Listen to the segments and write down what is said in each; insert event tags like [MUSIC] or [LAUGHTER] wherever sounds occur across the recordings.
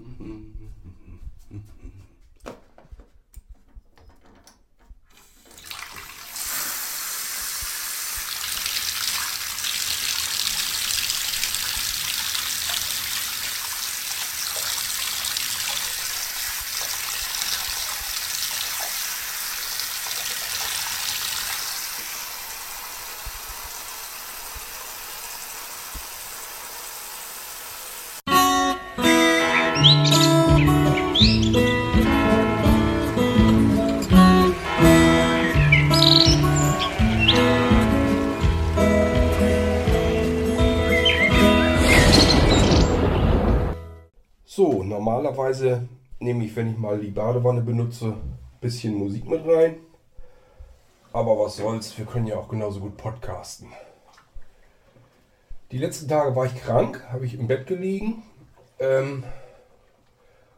So, normalerweise nehme ich, wenn ich mal die Badewanne benutze, ein bisschen Musik mit rein. Aber was soll's, wir können ja auch genauso gut podcasten. Die letzten Tage war ich krank, habe ich im Bett gelegen. Ähm,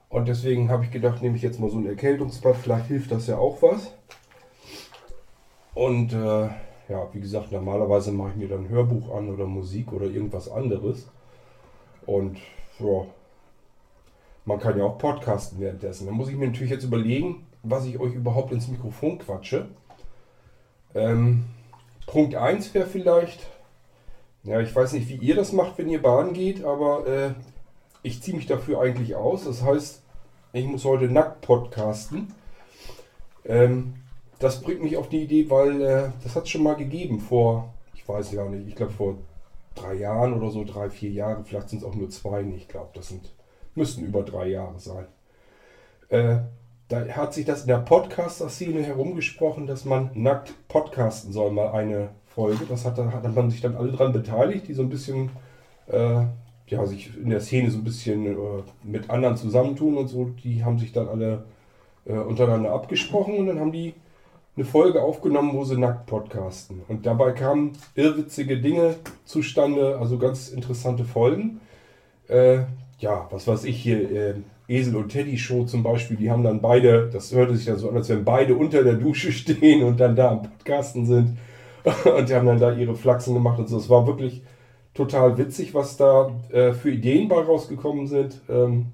und deswegen habe ich gedacht, nehme ich jetzt mal so ein Erkältungsbad, vielleicht hilft das ja auch was. Und äh, ja, wie gesagt, normalerweise mache ich mir dann Hörbuch an oder Musik oder irgendwas anderes. Und ja, man kann ja auch podcasten währenddessen. Da muss ich mir natürlich jetzt überlegen, was ich euch überhaupt ins Mikrofon quatsche. Ähm, Punkt 1 wäre vielleicht, ja, ich weiß nicht, wie ihr das macht, wenn ihr baden geht, aber äh, ich ziehe mich dafür eigentlich aus. Das heißt, ich muss heute nackt podcasten. Ähm, das bringt mich auf die Idee, weil äh, das hat es schon mal gegeben vor, ich weiß ja nicht, ich glaube vor drei Jahren oder so, drei, vier Jahren, vielleicht sind es auch nur zwei, ich glaube, das sind müssten über drei Jahre sein. Äh, da hat sich das in der Podcaster-Szene herumgesprochen, dass man nackt podcasten soll, mal eine Folge. Das hat, da hat man sich dann alle dran beteiligt, die so ein bisschen, äh, ja, sich in der Szene so ein bisschen äh, mit anderen zusammentun und so. Die haben sich dann alle äh, untereinander abgesprochen und dann haben die eine Folge aufgenommen, wo sie nackt podcasten. Und dabei kamen irrwitzige Dinge zustande, also ganz interessante Folgen. Äh, ja, was weiß ich hier, äh, Esel und Teddy Show zum Beispiel, die haben dann beide, das hörte sich dann so an, als wenn beide unter der Dusche [LAUGHS] stehen und dann da am Podcasten sind [LAUGHS] und die haben dann da ihre Flachsen gemacht und so. Es war wirklich total witzig, was da äh, für Ideen bei rausgekommen sind. Ähm,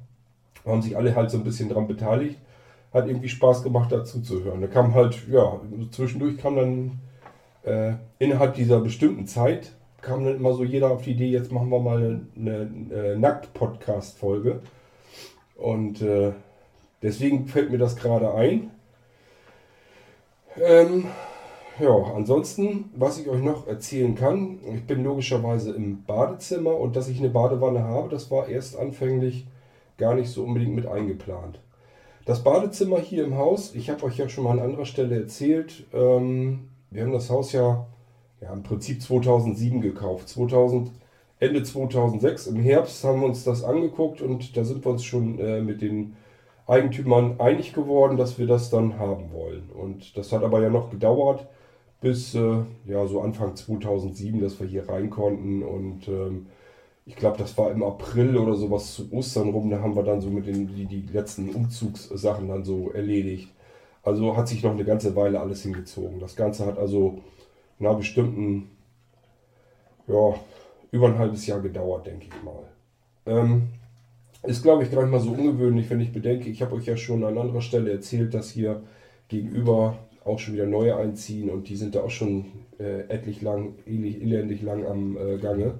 haben sich alle halt so ein bisschen dran beteiligt. Hat irgendwie Spaß gemacht, dazu zu hören. Da kam halt, ja, zwischendurch kam dann äh, innerhalb dieser bestimmten Zeit kam dann immer so jeder auf die Idee, jetzt machen wir mal eine, eine, eine Nackt-Podcast-Folge. Und äh, deswegen fällt mir das gerade ein. Ähm, ja, ansonsten, was ich euch noch erzählen kann, ich bin logischerweise im Badezimmer und dass ich eine Badewanne habe, das war erst anfänglich gar nicht so unbedingt mit eingeplant. Das Badezimmer hier im Haus, ich habe euch ja schon mal an anderer Stelle erzählt, ähm, wir haben das Haus ja ja, im Prinzip 2007 gekauft. 2000, Ende 2006 im Herbst haben wir uns das angeguckt und da sind wir uns schon äh, mit den Eigentümern einig geworden, dass wir das dann haben wollen. Und das hat aber ja noch gedauert bis äh, ja so Anfang 2007, dass wir hier rein konnten und ähm, ich glaube, das war im April oder sowas zu Ostern rum, da haben wir dann so mit den die, die letzten Umzugssachen dann so erledigt. Also hat sich noch eine ganze Weile alles hingezogen. Das Ganze hat also einer bestimmten, ja, über ein halbes Jahr gedauert, denke ich mal. Ähm, ist, glaube ich, gar nicht mal so ungewöhnlich, wenn ich bedenke, ich habe euch ja schon an anderer Stelle erzählt, dass hier gegenüber auch schon wieder neue einziehen und die sind da auch schon äh, etlich lang, elendig lang am äh, Gange.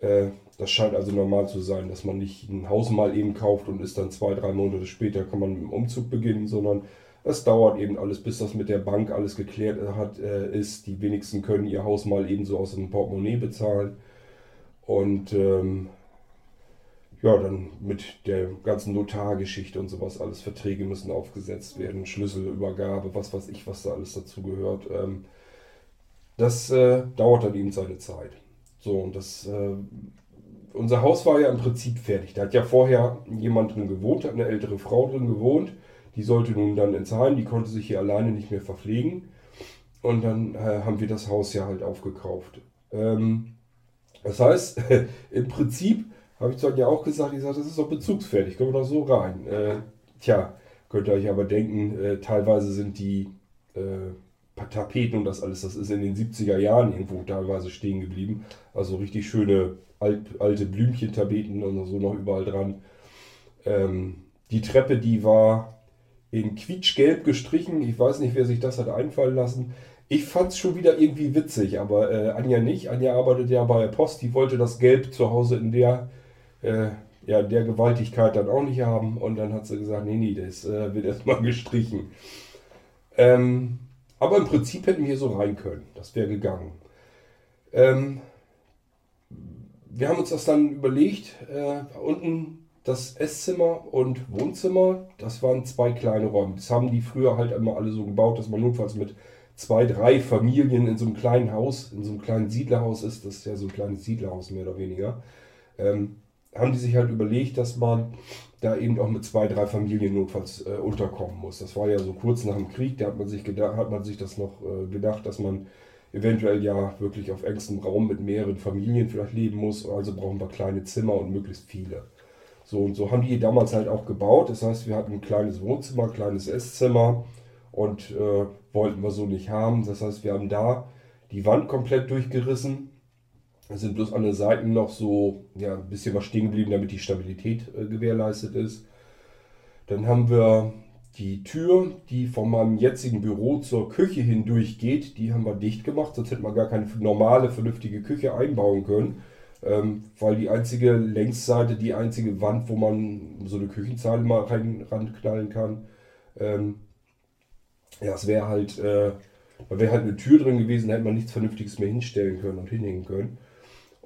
Äh, das scheint also normal zu sein, dass man nicht ein Haus mal eben kauft und ist dann zwei, drei Monate später kann man mit dem Umzug beginnen, sondern es dauert eben alles, bis das mit der Bank alles geklärt hat, äh, ist. Die wenigsten können ihr Haus mal eben so aus dem Portemonnaie bezahlen. Und ähm, ja, dann mit der ganzen Notargeschichte und sowas, alles Verträge müssen aufgesetzt werden, Schlüsselübergabe, was weiß ich, was da alles dazu gehört. Ähm, das äh, dauert dann eben seine Zeit. So, und das, äh, unser Haus war ja im Prinzip fertig. Da hat ja vorher jemand drin gewohnt, hat eine ältere Frau drin gewohnt. Die sollte nun dann entzahlen, die konnte sich hier alleine nicht mehr verpflegen. Und dann äh, haben wir das Haus ja halt aufgekauft. Ähm, das heißt, [LAUGHS] im Prinzip habe ich dann ja auch gesagt, ich sage, das ist doch bezugsfertig, können wir doch so rein. Äh, tja, könnt ihr euch aber denken, äh, teilweise sind die äh, Tapeten und das alles, das ist in den 70er Jahren irgendwo teilweise stehen geblieben. Also richtig schöne alt, alte Blümchentapeten und so noch überall dran. Ähm, die Treppe, die war in quietschgelb gestrichen. Ich weiß nicht, wer sich das hat einfallen lassen. Ich fand es schon wieder irgendwie witzig, aber äh, Anja nicht. Anja arbeitet ja bei der Post, die wollte das Gelb zu Hause in der, äh, ja, der Gewaltigkeit dann auch nicht haben. Und dann hat sie gesagt, nee, nee, das äh, wird erstmal gestrichen. Ähm, aber im Prinzip hätten wir so rein können. Das wäre gegangen. Ähm, wir haben uns das dann überlegt. Äh, unten das Esszimmer und Wohnzimmer, das waren zwei kleine Räume. Das haben die früher halt immer alle so gebaut, dass man notfalls mit zwei, drei Familien in so einem kleinen Haus, in so einem kleinen Siedlerhaus ist, das ist ja so ein kleines Siedlerhaus mehr oder weniger, ähm, haben die sich halt überlegt, dass man da eben auch mit zwei, drei Familien notfalls äh, unterkommen muss. Das war ja so kurz nach dem Krieg, da hat man sich, gedacht, hat man sich das noch äh, gedacht, dass man eventuell ja wirklich auf engstem Raum mit mehreren Familien vielleicht leben muss. Also brauchen wir kleine Zimmer und möglichst viele. So und so haben die damals halt auch gebaut. Das heißt, wir hatten ein kleines Wohnzimmer, ein kleines Esszimmer und äh, wollten wir so nicht haben. Das heißt, wir haben da die Wand komplett durchgerissen. Es sind bloß an den Seiten noch so ja, ein bisschen was stehen geblieben, damit die Stabilität äh, gewährleistet ist. Dann haben wir die Tür, die von meinem jetzigen Büro zur Küche hindurch geht, die haben wir dicht gemacht, sonst hätte man gar keine normale, vernünftige Küche einbauen können. Ähm, weil die einzige Längsseite, die einzige Wand, wo man so eine Küchenzeile mal rein, ranknallen kann, ähm, ja, es wäre halt, äh, da wäre halt eine Tür drin gewesen, da hätte man nichts Vernünftiges mehr hinstellen können und hinhängen können.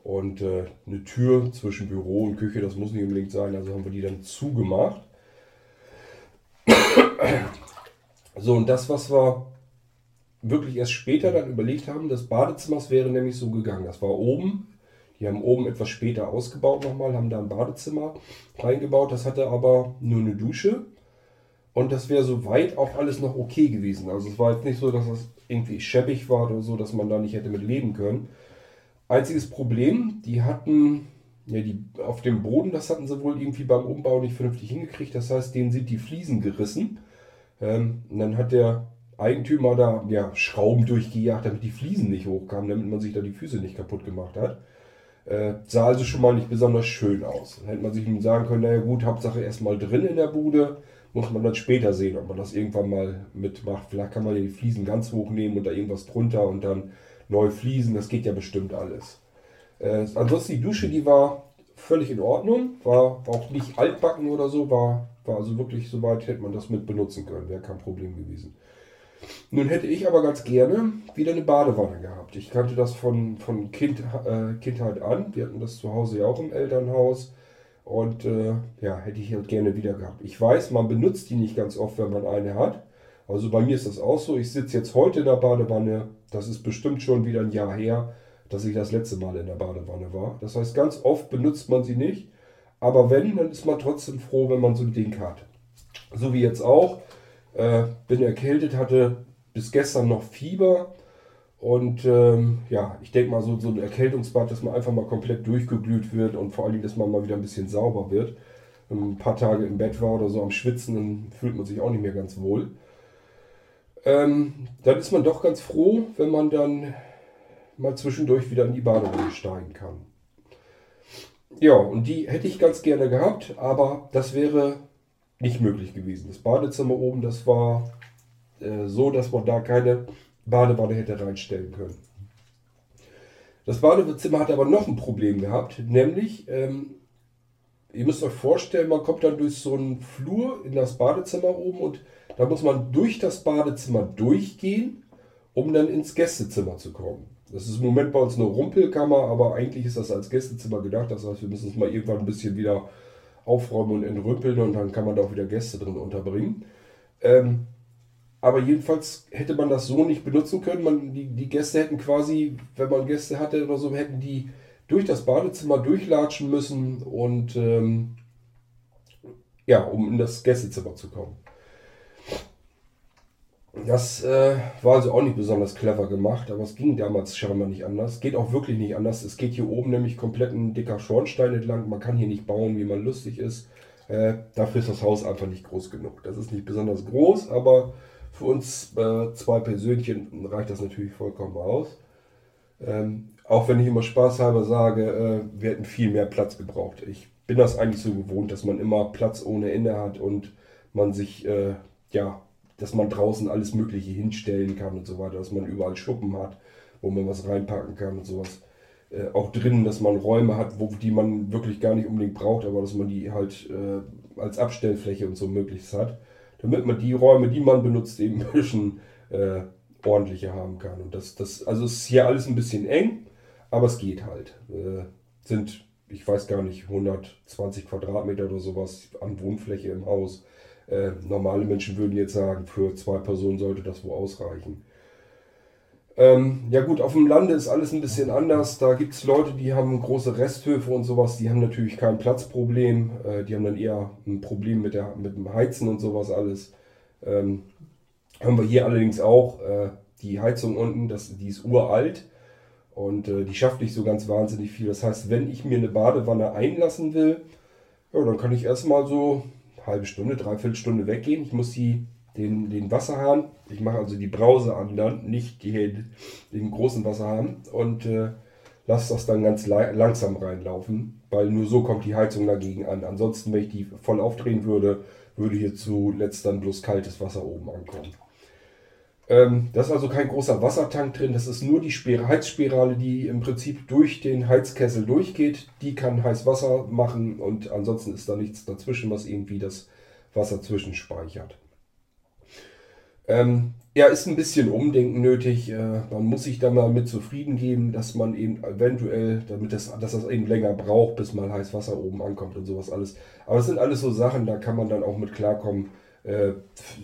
Und äh, eine Tür zwischen Büro und Küche, das muss nicht unbedingt sein, also haben wir die dann zugemacht. So, und das, was wir wirklich erst später dann überlegt haben, das Badezimmer wäre nämlich so gegangen. Das war oben. Die haben oben etwas später ausgebaut nochmal, haben da ein Badezimmer reingebaut. Das hatte aber nur eine Dusche. Und das wäre soweit auch alles noch okay gewesen. Also es war jetzt nicht so, dass das irgendwie schäbig war oder so, dass man da nicht hätte mit leben können. Einziges Problem, die hatten ja, die, auf dem Boden, das hatten sie wohl irgendwie beim Umbau nicht vernünftig hingekriegt. Das heißt, denen sind die Fliesen gerissen. Ähm, und dann hat der Eigentümer da ja, Schrauben durchgejagt, damit die Fliesen nicht hochkamen, damit man sich da die Füße nicht kaputt gemacht hat. Äh, sah also schon mal nicht besonders schön aus. Dann hätte man sich sagen können, naja gut, Hauptsache erstmal drin in der Bude, muss man dann später sehen, ob man das irgendwann mal mitmacht. Vielleicht kann man ja die Fliesen ganz hoch nehmen und da irgendwas drunter und dann neu Fliesen, das geht ja bestimmt alles. Äh, ansonsten die Dusche, die war völlig in Ordnung, war, war auch nicht altbacken oder so, war, war also wirklich soweit, hätte man das mit benutzen können, wäre kein Problem gewesen. Nun hätte ich aber ganz gerne wieder eine Badewanne gehabt. Ich kannte das von, von kind, äh, Kindheit an. Wir hatten das zu Hause ja auch im Elternhaus. Und äh, ja, hätte ich halt gerne wieder gehabt. Ich weiß, man benutzt die nicht ganz oft, wenn man eine hat. Also bei mir ist das auch so. Ich sitze jetzt heute in der Badewanne. Das ist bestimmt schon wieder ein Jahr her dass ich das letzte Mal in der Badewanne war. Das heißt, ganz oft benutzt man sie nicht. Aber wenn, dann ist man trotzdem froh, wenn man so ein Ding hat. So wie jetzt auch. Äh, bin erkältet, hatte bis gestern noch Fieber. Und ähm, ja, ich denke mal, so, so ein Erkältungsbad, dass man einfach mal komplett durchgeglüht wird und vor allem, dass man mal wieder ein bisschen sauber wird. Ein paar Tage im Bett war oder so am Schwitzen, dann fühlt man sich auch nicht mehr ganz wohl. Ähm, dann ist man doch ganz froh, wenn man dann mal zwischendurch wieder in die Badewanne steigen kann. Ja, und die hätte ich ganz gerne gehabt, aber das wäre nicht möglich gewesen. Das Badezimmer oben, das war äh, so, dass man da keine Badewanne hätte reinstellen können. Das Badezimmer hat aber noch ein Problem gehabt, nämlich, ähm, ihr müsst euch vorstellen, man kommt dann durch so einen Flur in das Badezimmer oben und da muss man durch das Badezimmer durchgehen, um dann ins Gästezimmer zu kommen. Das ist im Moment bei uns eine Rumpelkammer, aber eigentlich ist das als Gästezimmer gedacht. Das heißt, wir müssen es mal irgendwann ein bisschen wieder aufräumen und entrümpeln und dann kann man da auch wieder Gäste drin unterbringen. Ähm, aber jedenfalls hätte man das so nicht benutzen können. Man, die, die Gäste hätten quasi, wenn man Gäste hatte oder so, hätten die durch das Badezimmer durchlatschen müssen und ähm, ja, um in das Gästezimmer zu kommen. Das äh, war also auch nicht besonders clever gemacht, aber es ging damals scheinbar nicht anders. Geht auch wirklich nicht anders. Es geht hier oben nämlich komplett ein dicker Schornstein entlang. Man kann hier nicht bauen, wie man lustig ist. Äh, dafür ist das Haus einfach nicht groß genug. Das ist nicht besonders groß, aber für uns äh, zwei Persönchen reicht das natürlich vollkommen aus. Ähm, auch wenn ich immer spaßhalber sage, äh, wir hätten viel mehr Platz gebraucht. Ich bin das eigentlich so gewohnt, dass man immer Platz ohne Ende hat und man sich, äh, ja, dass man draußen alles Mögliche hinstellen kann und so weiter, dass man überall Schuppen hat, wo man was reinpacken kann und sowas. Äh, auch drinnen, dass man Räume hat, wo, die man wirklich gar nicht unbedingt braucht, aber dass man die halt äh, als Abstellfläche und so möglichst hat, damit man die Räume, die man benutzt, eben [LAUGHS] ein bisschen äh, ordentlicher haben kann. Und das, das, also ist hier alles ein bisschen eng, aber es geht halt. Äh, sind, ich weiß gar nicht, 120 Quadratmeter oder sowas an Wohnfläche im Haus. Äh, normale Menschen würden jetzt sagen, für zwei Personen sollte das wohl ausreichen. Ähm, ja gut, auf dem Lande ist alles ein bisschen anders. Da gibt es Leute, die haben große Resthöfe und sowas, die haben natürlich kein Platzproblem. Äh, die haben dann eher ein Problem mit, der, mit dem Heizen und sowas alles. Ähm, haben wir hier allerdings auch äh, die Heizung unten, das, die ist uralt und äh, die schafft nicht so ganz wahnsinnig viel. Das heißt, wenn ich mir eine Badewanne einlassen will, ja, dann kann ich erstmal so halbe Stunde, dreiviertel Stunde weggehen. Ich muss die, den, den Wasserhahn, ich mache also die Brause an, dann nicht die, den großen Wasserhahn und äh, lasse das dann ganz langsam reinlaufen, weil nur so kommt die Heizung dagegen an. Ansonsten, wenn ich die voll aufdrehen würde, würde hier zuletzt dann bloß kaltes Wasser oben ankommen. Ähm, da ist also kein großer Wassertank drin, das ist nur die Heizspirale, die im Prinzip durch den Heizkessel durchgeht. Die kann heiß Wasser machen und ansonsten ist da nichts dazwischen, was irgendwie das Wasser zwischenspeichert. Ähm, ja, ist ein bisschen Umdenken nötig. Äh, man muss sich da mal mit zufrieden geben, dass man eben eventuell, damit das, dass das eben länger braucht, bis mal heiß Wasser oben ankommt und sowas alles. Aber es sind alles so Sachen, da kann man dann auch mit klarkommen äh,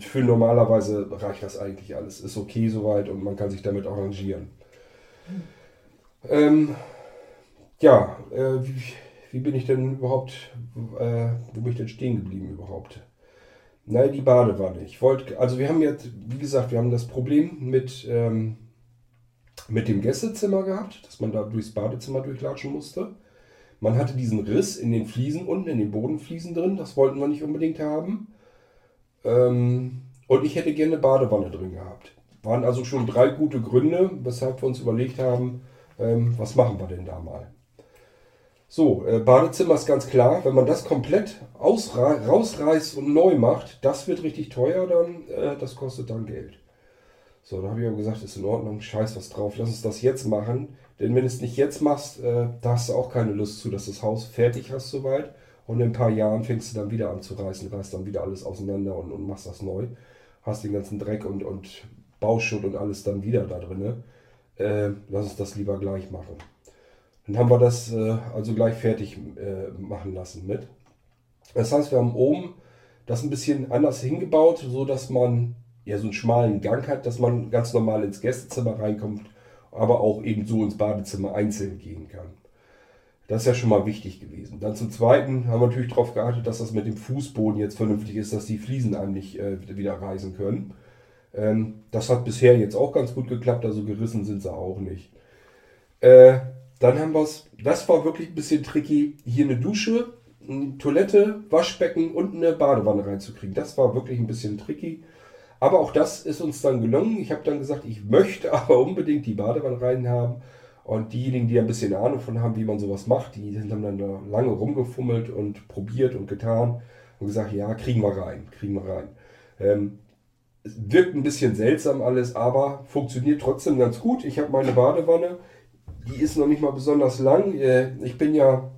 für normalerweise reicht das eigentlich alles. Ist okay soweit und man kann sich damit arrangieren. Ähm, ja, äh, wie, wie, bin ich denn überhaupt, äh, wo bin ich denn stehen geblieben überhaupt? Nein, die Badewanne. Ich wollte, also wir haben jetzt, wie gesagt, wir haben das Problem mit, ähm, mit dem Gästezimmer gehabt, dass man da durchs Badezimmer durchlatschen musste. Man hatte diesen Riss in den Fliesen unten, in den Bodenfliesen drin, das wollten wir nicht unbedingt haben. Ähm, und ich hätte gerne eine Badewanne drin gehabt. Waren also schon drei gute Gründe, weshalb wir uns überlegt haben, ähm, was machen wir denn da mal. So, äh, Badezimmer ist ganz klar, wenn man das komplett rausreißt und neu macht, das wird richtig teuer, dann äh, das kostet dann Geld. So, da habe ich aber gesagt, ist in Ordnung, scheiß was drauf, lass uns das jetzt machen. Denn wenn du es nicht jetzt machst, äh, da hast du auch keine Lust zu, dass du das Haus fertig hast soweit. Und in ein paar Jahren fängst du dann wieder an zu reißen, reißt dann wieder alles auseinander und, und machst das neu. Hast den ganzen Dreck und, und Bauschutt und alles dann wieder da drin. Äh, lass uns das lieber gleich machen. Dann haben wir das äh, also gleich fertig äh, machen lassen mit. Das heißt, wir haben oben das ein bisschen anders hingebaut, so dass man ja so einen schmalen Gang hat, dass man ganz normal ins Gästezimmer reinkommt, aber auch eben so ins Badezimmer einzeln gehen kann. Das ist ja schon mal wichtig gewesen. Dann zum Zweiten haben wir natürlich darauf geachtet, dass das mit dem Fußboden jetzt vernünftig ist, dass die Fliesen einem nicht äh, wieder reißen können. Ähm, das hat bisher jetzt auch ganz gut geklappt, also gerissen sind sie auch nicht. Äh, dann haben wir es, das war wirklich ein bisschen tricky, hier eine Dusche, eine Toilette, Waschbecken und eine Badewanne reinzukriegen. Das war wirklich ein bisschen tricky. Aber auch das ist uns dann gelungen. Ich habe dann gesagt, ich möchte [LAUGHS] aber unbedingt die Badewanne rein haben. Und diejenigen, die ein bisschen Ahnung von haben, wie man sowas macht, die haben dann da lange rumgefummelt und probiert und getan und gesagt, ja, kriegen wir rein, kriegen wir rein. Ähm, wirkt ein bisschen seltsam alles, aber funktioniert trotzdem ganz gut. Ich habe meine Badewanne, die ist noch nicht mal besonders lang. Äh, ich bin ja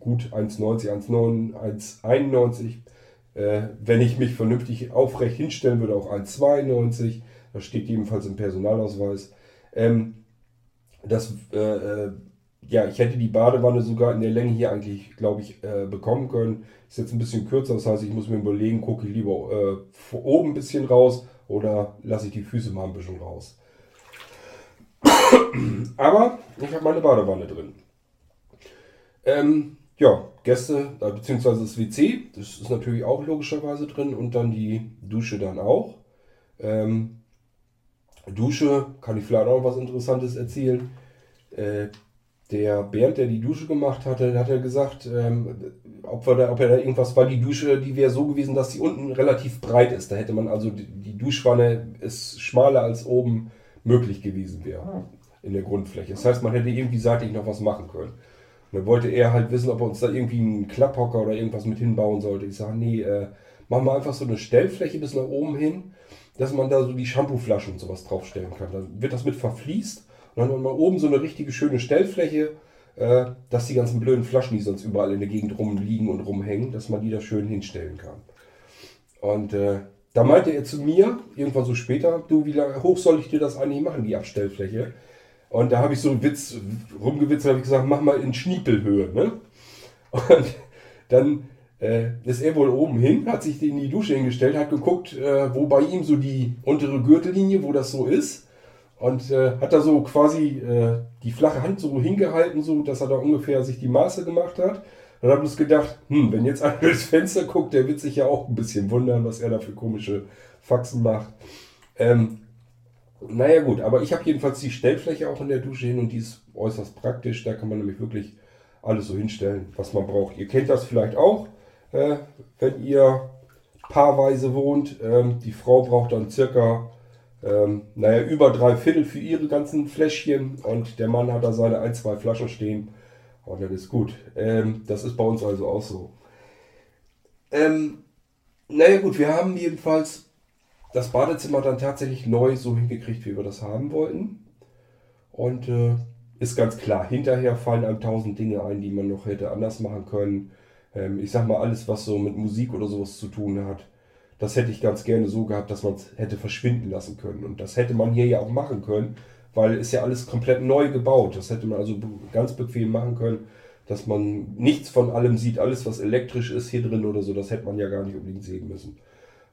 gut 1,90, 1,9, 1,91. Äh, wenn ich mich vernünftig aufrecht hinstellen würde, auch 1,92. Das steht jedenfalls im Personalausweis. Ähm, das, äh, äh, ja, ich hätte die Badewanne sogar in der Länge hier eigentlich, glaube ich, äh, bekommen können. Ist jetzt ein bisschen kürzer, das heißt, ich muss mir überlegen, gucke ich lieber äh, oben ein bisschen raus oder lasse ich die Füße mal ein bisschen raus. [COUGHS] Aber ich habe meine Badewanne drin. Ähm, ja, Gäste, äh, beziehungsweise das WC, das ist natürlich auch logischerweise drin und dann die Dusche dann auch. Ähm, Dusche, kann ich vielleicht auch was Interessantes erzählen. Äh, der Bernd, der die Dusche gemacht hatte, hat er gesagt, ähm, ob, wir da, ob er da irgendwas war. Die Dusche, die wäre so gewesen, dass sie unten relativ breit ist. Da hätte man also die, die Duschwanne ist schmaler als oben möglich gewesen wäre in der Grundfläche. Das heißt, man hätte irgendwie seitlich noch was machen können. Und dann wollte er halt wissen, ob er uns da irgendwie einen Klapphocker oder irgendwas mit hinbauen sollte. Ich sage, nee, äh, machen wir einfach so eine Stellfläche bis nach oben hin, dass man da so die Shampooflaschen und sowas draufstellen kann. Dann wird das mit verfließt und dann haben wir oben so eine richtige schöne Stellfläche, äh, dass die ganzen blöden Flaschen, die sonst überall in der Gegend rumliegen und rumhängen, dass man die da schön hinstellen kann. Und äh, da meinte er zu mir, irgendwann so später, du, wie hoch soll ich dir das eigentlich machen, die Abstellfläche? Und da habe ich so einen Witz rumgewitzt und habe gesagt, mach mal in Schniepelhöhe. Ne? Und dann äh, ist er wohl oben hin, hat sich in die Dusche hingestellt, hat geguckt, äh, wo bei ihm so die untere Gürtellinie, wo das so ist. Und äh, hat da so quasi äh, die flache Hand so hingehalten, so dass er da ungefähr sich die Maße gemacht hat. Dann habe ich gedacht, hm, wenn jetzt einer durchs Fenster guckt, der wird sich ja auch ein bisschen wundern, was er da für komische Faxen macht. Ähm, naja gut, aber ich habe jedenfalls die Stellfläche auch in der Dusche hin und die ist äußerst praktisch. Da kann man nämlich wirklich alles so hinstellen, was man braucht. Ihr kennt das vielleicht auch, äh, wenn ihr paarweise wohnt. Ähm, die Frau braucht dann circa, ähm, naja, über drei Viertel für ihre ganzen Fläschchen und der Mann hat da seine ein, zwei Flaschen stehen und dann ist gut. Ähm, das ist bei uns also auch so. Ähm, naja gut, wir haben jedenfalls das Badezimmer dann tatsächlich neu so hingekriegt, wie wir das haben wollten. Und äh, ist ganz klar, hinterher fallen einem tausend Dinge ein, die man noch hätte anders machen können. Ähm, ich sag mal, alles, was so mit Musik oder sowas zu tun hat, das hätte ich ganz gerne so gehabt, dass man es hätte verschwinden lassen können. Und das hätte man hier ja auch machen können, weil es ja alles komplett neu gebaut. Das hätte man also ganz bequem machen können, dass man nichts von allem sieht, alles was elektrisch ist hier drin oder so, das hätte man ja gar nicht unbedingt sehen müssen.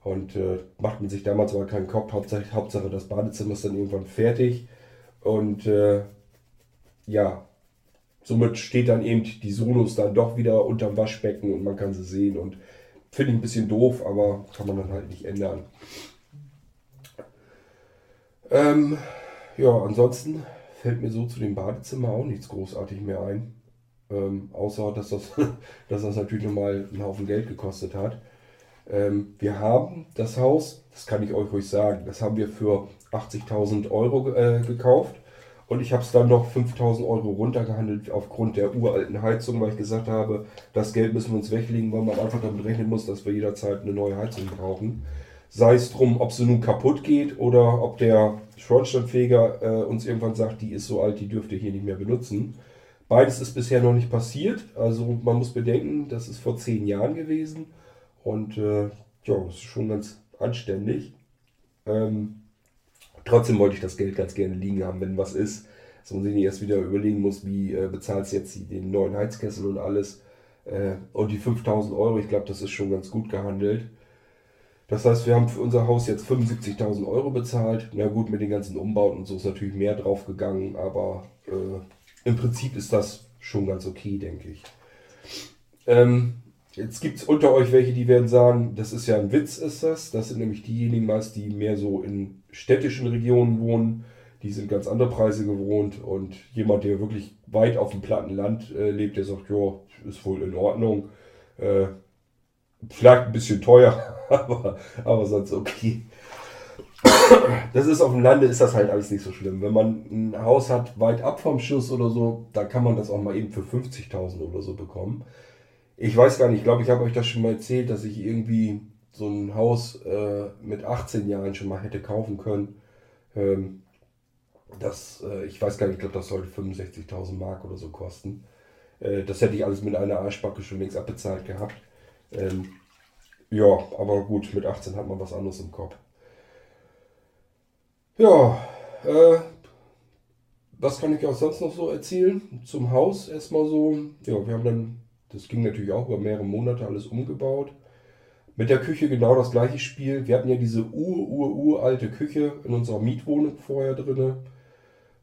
Und äh, macht man sich damals aber keinen Kopf. Hauptsache, Hauptsache das Badezimmer ist dann irgendwann fertig. Und äh, ja, somit steht dann eben die Sonos dann doch wieder unterm Waschbecken und man kann sie sehen. Und finde ich ein bisschen doof, aber kann man dann halt nicht ändern. Ähm, ja, ansonsten fällt mir so zu dem Badezimmer auch nichts großartig mehr ein. Ähm, außer, dass das, [LAUGHS] dass das natürlich nochmal einen Haufen Geld gekostet hat. Ähm, wir haben das Haus, das kann ich euch ruhig sagen, das haben wir für 80.000 Euro äh, gekauft. Und ich habe es dann noch 5000 Euro runtergehandelt aufgrund der uralten Heizung, weil ich gesagt habe, das Geld müssen wir uns weglegen, weil man einfach damit rechnen muss, dass wir jederzeit eine neue Heizung brauchen. Sei es drum, ob sie nun kaputt geht oder ob der Schornsteinfeger äh, uns irgendwann sagt, die ist so alt, die dürft ihr hier nicht mehr benutzen. Beides ist bisher noch nicht passiert. Also man muss bedenken, das ist vor zehn Jahren gewesen. Und äh, ja, das ist schon ganz anständig. Ähm, trotzdem wollte ich das Geld ganz gerne liegen haben, wenn was ist. Dass man sich nicht erst wieder überlegen muss, wie äh, bezahlst jetzt den neuen Heizkessel und alles. Äh, und die 5000 Euro, ich glaube, das ist schon ganz gut gehandelt. Das heißt, wir haben für unser Haus jetzt 75.000 Euro bezahlt. Na gut, mit den ganzen Umbauten und so ist natürlich mehr drauf gegangen, aber äh, im Prinzip ist das schon ganz okay, denke ich. Ähm, Jetzt gibt es unter euch welche, die werden sagen, das ist ja ein Witz, ist das. Das sind nämlich diejenigen meist, die mehr so in städtischen Regionen wohnen. Die sind ganz andere Preise gewohnt. Und jemand, der wirklich weit auf dem platten Land äh, lebt, der sagt, ja, ist wohl in Ordnung. Äh, vielleicht ein bisschen teuer, [LAUGHS] aber, aber sonst okay. Das ist auf dem Lande ist das halt alles nicht so schlimm. Wenn man ein Haus hat weit ab vom Schuss oder so, da kann man das auch mal eben für 50.000 oder so bekommen. Ich weiß gar nicht, ich glaube, ich habe euch das schon mal erzählt, dass ich irgendwie so ein Haus äh, mit 18 Jahren schon mal hätte kaufen können. Ähm, das, äh, ich weiß gar nicht, ich glaube, das sollte 65.000 Mark oder so kosten. Äh, das hätte ich alles mit einer Arschbacke schon längst abbezahlt gehabt. Ähm, ja, aber gut, mit 18 hat man was anderes im Kopf. Ja, äh, was kann ich auch sonst noch so erzählen? Zum Haus erstmal so. Ja, wir haben dann das ging natürlich auch über mehrere Monate alles umgebaut. Mit der Küche genau das gleiche Spiel. Wir hatten ja diese ur, ur, uralte Küche in unserer Mietwohnung vorher drin.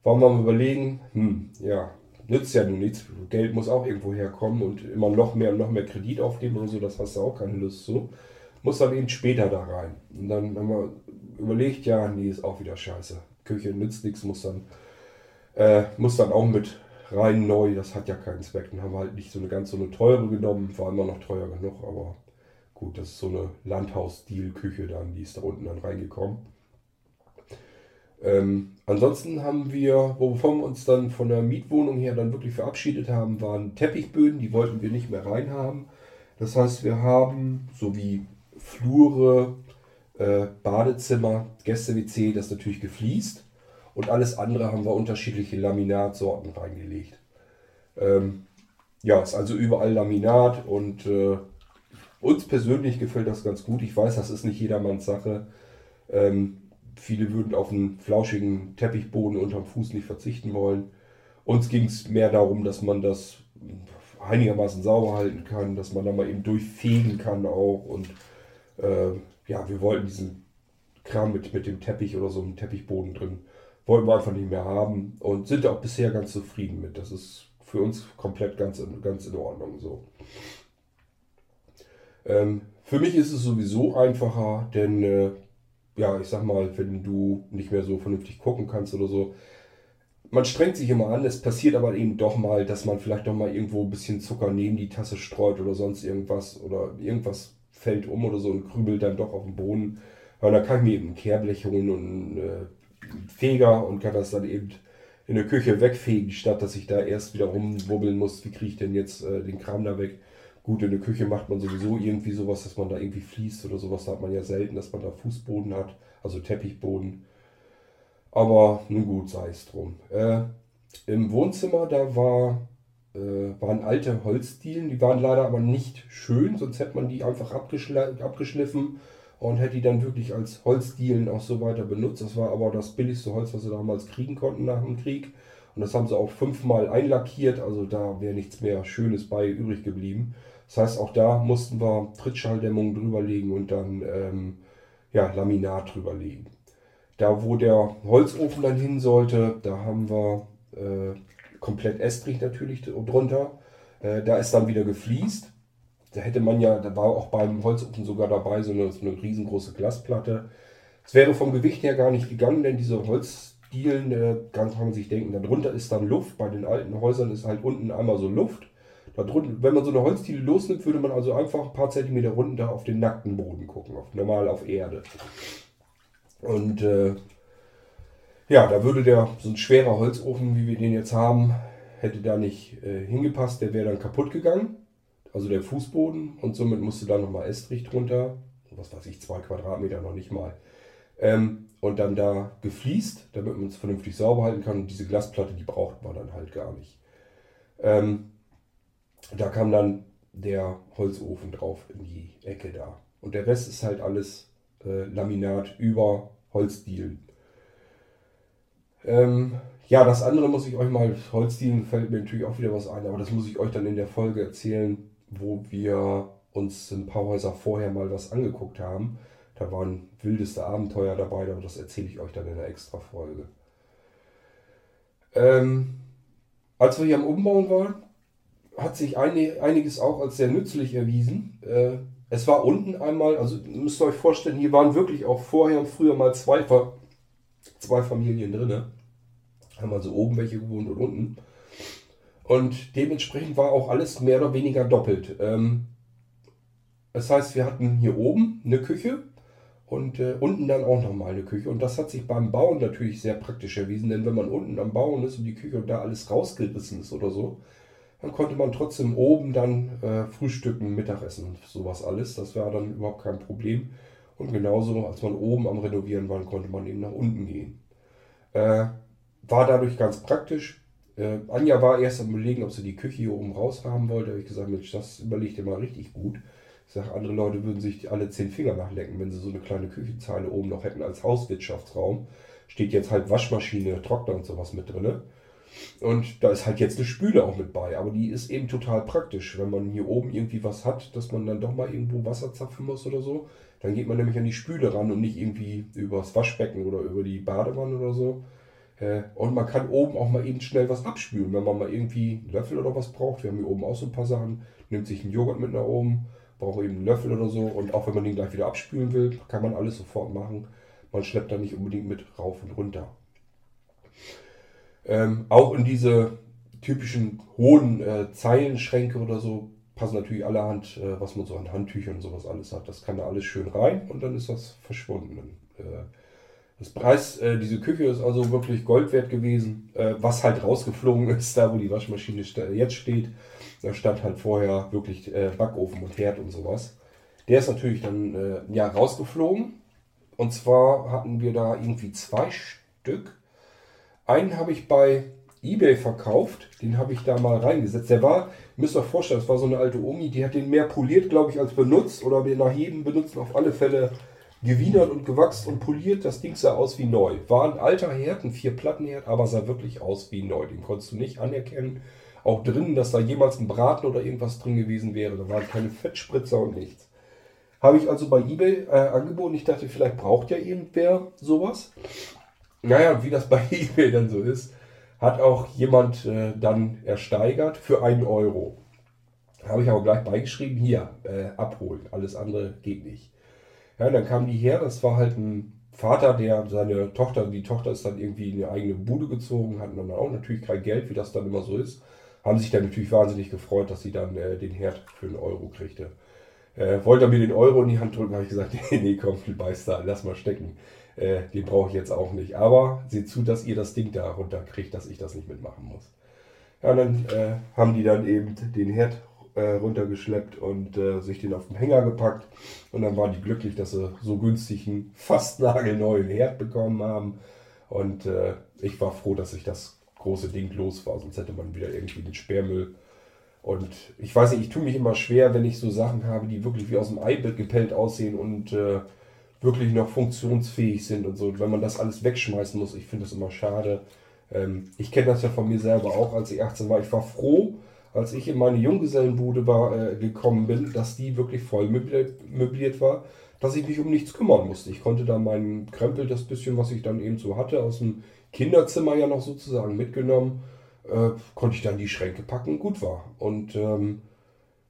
Wollen wir mal überlegen, hm, ja, nützt ja nun nichts. Geld muss auch irgendwo herkommen und immer noch mehr und noch mehr Kredit aufgeben oder so, das hast du auch keine Lust zu. Muss dann eben später da rein. Und dann haben wir überlegt, ja, nee, ist auch wieder scheiße. Küche nützt nichts, muss dann, äh, muss dann auch mit rein neu, das hat ja keinen Zweck. Dann haben wir halt nicht so eine ganz so eine teure genommen, war immer noch teuer genug, aber gut, das ist so eine Landhaus-Stil-Küche dann, die ist da unten dann reingekommen. Ähm, ansonsten haben wir, wovon wir uns dann von der Mietwohnung her dann wirklich verabschiedet haben, waren Teppichböden, die wollten wir nicht mehr reinhaben. Das heißt, wir haben sowie Flure, äh, Badezimmer, Gäste-WC, das natürlich gefliest. Und alles andere haben wir unterschiedliche Laminatsorten reingelegt. Ähm, ja, ist also überall Laminat und äh, uns persönlich gefällt das ganz gut. Ich weiß, das ist nicht jedermanns Sache. Ähm, viele würden auf einen flauschigen Teppichboden unterm Fuß nicht verzichten wollen. Uns ging es mehr darum, dass man das einigermaßen sauber halten kann, dass man da mal eben durchfegen kann auch. Und äh, ja, wir wollten diesen Kram mit, mit dem Teppich oder so einem Teppichboden drin, wollten wir einfach nicht mehr haben und sind auch bisher ganz zufrieden mit. Das ist für uns komplett ganz, ganz in Ordnung so. Ähm, für mich ist es sowieso einfacher, denn äh, ja, ich sag mal, wenn du nicht mehr so vernünftig gucken kannst oder so, man strengt sich immer an, es passiert aber eben doch mal, dass man vielleicht doch mal irgendwo ein bisschen Zucker neben die Tasse streut oder sonst irgendwas oder irgendwas fällt um oder so und krübelt dann doch auf den Boden. Aber dann kann ich mir eben ein Kehrblech holen und äh, Feger und kann das dann eben in der Küche wegfegen, statt dass ich da erst wieder rumwubbeln muss, wie kriege ich denn jetzt äh, den Kram da weg. Gut, in der Küche macht man sowieso irgendwie sowas, dass man da irgendwie fließt oder sowas. Da hat man ja selten, dass man da Fußboden hat, also Teppichboden. Aber nun gut, sei es drum. Äh, Im Wohnzimmer, da war, äh, waren alte Holzdielen, die waren leider aber nicht schön, sonst hätte man die einfach abgeschliffen und hätte die dann wirklich als Holzdielen auch so weiter benutzt. Das war aber das billigste Holz, was sie damals kriegen konnten nach dem Krieg. Und das haben sie auch fünfmal einlackiert, also da wäre nichts mehr Schönes bei übrig geblieben. Das heißt, auch da mussten wir Trittschalldämmung drüberlegen und dann ähm, ja, Laminat drüberlegen. Da, wo der Holzofen dann hin sollte, da haben wir äh, komplett Estrich natürlich drunter. Äh, da ist dann wieder gefliest. Da hätte man ja, da war auch beim Holzofen sogar dabei so eine, so eine riesengroße Glasplatte. Es wäre vom Gewicht her gar nicht gegangen, denn diese Holzdielen, äh, kann man sich denken, darunter ist dann Luft. Bei den alten Häusern ist halt unten einmal so Luft. Drunten, wenn man so eine Holzdiele losnimmt, würde man also einfach ein paar Zentimeter runter auf den nackten Boden gucken, auf, normal auf Erde. Und äh, ja, da würde der, so ein schwerer Holzofen, wie wir den jetzt haben, hätte da nicht äh, hingepasst, der wäre dann kaputt gegangen. Also der Fußboden und somit musste da nochmal Estrich drunter, was weiß ich, zwei Quadratmeter noch nicht mal. Ähm, und dann da gefliest, damit man es vernünftig sauber halten kann. Und diese Glasplatte, die braucht man dann halt gar nicht. Ähm, da kam dann der Holzofen drauf in die Ecke da. Und der Rest ist halt alles äh, Laminat über Holzdielen. Ähm, ja, das andere muss ich euch mal, Holzdielen fällt mir natürlich auch wieder was ein, aber das muss ich euch dann in der Folge erzählen, wo wir uns ein paar Häuser vorher mal was angeguckt haben. Da waren wildeste Abenteuer dabei, aber das erzähle ich euch dann in der extra Folge. Ähm, als wir hier am Umbauen waren, hat sich einiges auch als sehr nützlich erwiesen. Äh, es war unten einmal, also müsst ihr euch vorstellen, hier waren wirklich auch vorher und früher mal zwei, zwei Familien drin. Haben also oben welche gewohnt und unten. Und dementsprechend war auch alles mehr oder weniger doppelt. Ähm, das heißt, wir hatten hier oben eine Küche und äh, unten dann auch nochmal eine Küche. Und das hat sich beim Bauen natürlich sehr praktisch erwiesen, denn wenn man unten am Bauen ist und die Küche und da alles rausgerissen ist oder so, dann konnte man trotzdem oben dann äh, frühstücken, Mittagessen und sowas alles. Das war dann überhaupt kein Problem. Und genauso, als man oben am Renovieren war, konnte man eben nach unten gehen. Äh, war dadurch ganz praktisch. Äh, Anja war erst am überlegen, ob sie die Küche hier oben raus haben wollte. Da habe ich gesagt, Mensch, das überlegt ihr mal richtig gut. Ich sage, andere Leute würden sich alle zehn Finger nachlecken, wenn sie so eine kleine Küchenzeile oben noch hätten als Hauswirtschaftsraum. Steht jetzt halt Waschmaschine, Trockner und sowas mit drin. Und da ist halt jetzt eine Spüle auch mit bei, aber die ist eben total praktisch. Wenn man hier oben irgendwie was hat, dass man dann doch mal irgendwo Wasser zapfen muss oder so, dann geht man nämlich an die Spüle ran und nicht irgendwie übers Waschbecken oder über die Badewanne oder so. Und man kann oben auch mal eben schnell was abspülen, wenn man mal irgendwie einen Löffel oder was braucht. Wir haben hier oben auch so ein paar Sachen. Nimmt sich einen Joghurt mit nach oben, braucht eben einen Löffel oder so. Und auch wenn man den gleich wieder abspülen will, kann man alles sofort machen. Man schleppt da nicht unbedingt mit rauf und runter. Ähm, auch in diese typischen hohen äh, Zeilenschränke oder so passen natürlich allerhand, äh, was man so an Handtüchern und sowas alles hat. Das kann da alles schön rein und dann ist das verschwunden. Äh, Das Preis, äh, diese Küche ist also wirklich Gold wert gewesen. Äh, was halt rausgeflogen ist, da wo die Waschmaschine jetzt steht, da stand halt vorher wirklich äh, Backofen und Herd und sowas. Der ist natürlich dann äh, ja rausgeflogen. Und zwar hatten wir da irgendwie zwei Stück. Einen habe ich bei eBay verkauft. Den habe ich da mal reingesetzt. Der war, müsst ihr euch vorstellen, das war so eine alte Omi, die hat den mehr poliert, glaube ich, als benutzt. Oder nach jedem Benutzen auf alle Fälle gewienert und gewachst und poliert. Das Ding sah aus wie neu. War ein alter Herd, ein Vier-Platten-Herd, aber sah wirklich aus wie neu. Den konntest du nicht anerkennen. Auch drinnen, dass da jemals ein Braten oder irgendwas drin gewesen wäre. Da waren keine Fettspritzer und nichts. Habe ich also bei eBay äh, angeboten. Ich dachte, vielleicht braucht ja irgendwer sowas. Naja, wie das bei [LAUGHS] eBay dann so ist, hat auch jemand äh, dann ersteigert für einen Euro. Habe ich aber gleich beigeschrieben, hier, äh, abholen. Alles andere geht nicht. Ja, dann kam die her, das war halt ein Vater, der seine Tochter, die Tochter ist dann irgendwie in eine eigene Bude gezogen, hatten dann auch natürlich kein Geld, wie das dann immer so ist. Haben sich dann natürlich wahnsinnig gefreut, dass sie dann äh, den Herd für einen Euro kriegte. Äh, wollte er mir den Euro in die Hand drücken, habe ich gesagt, [LAUGHS] nee, nee, komm, viel Beister, lass mal stecken. Äh, den brauche ich jetzt auch nicht. Aber seht zu, dass ihr das Ding da runterkriegt, dass ich das nicht mitmachen muss. Ja, dann äh, haben die dann eben den Herd äh, runtergeschleppt und äh, sich den auf den Hänger gepackt. Und dann waren die glücklich, dass sie so günstig einen fast nagelneuen Herd bekommen haben. Und äh, ich war froh, dass ich das große Ding los war, sonst hätte man wieder irgendwie den Sperrmüll. Und ich weiß nicht, ich tue mich immer schwer, wenn ich so Sachen habe, die wirklich wie aus dem Ei gepellt aussehen und äh, wirklich noch funktionsfähig sind und so. Wenn man das alles wegschmeißen muss, ich finde das immer schade. Ähm, ich kenne das ja von mir selber auch, als ich 18 war. Ich war froh, als ich in meine Junggesellenbude war, äh, gekommen bin, dass die wirklich voll möbliert war, dass ich mich um nichts kümmern musste. Ich konnte da meinen Krempel, das bisschen, was ich dann eben so hatte, aus dem Kinderzimmer ja noch sozusagen mitgenommen, äh, konnte ich dann die Schränke packen, gut war. Und ähm,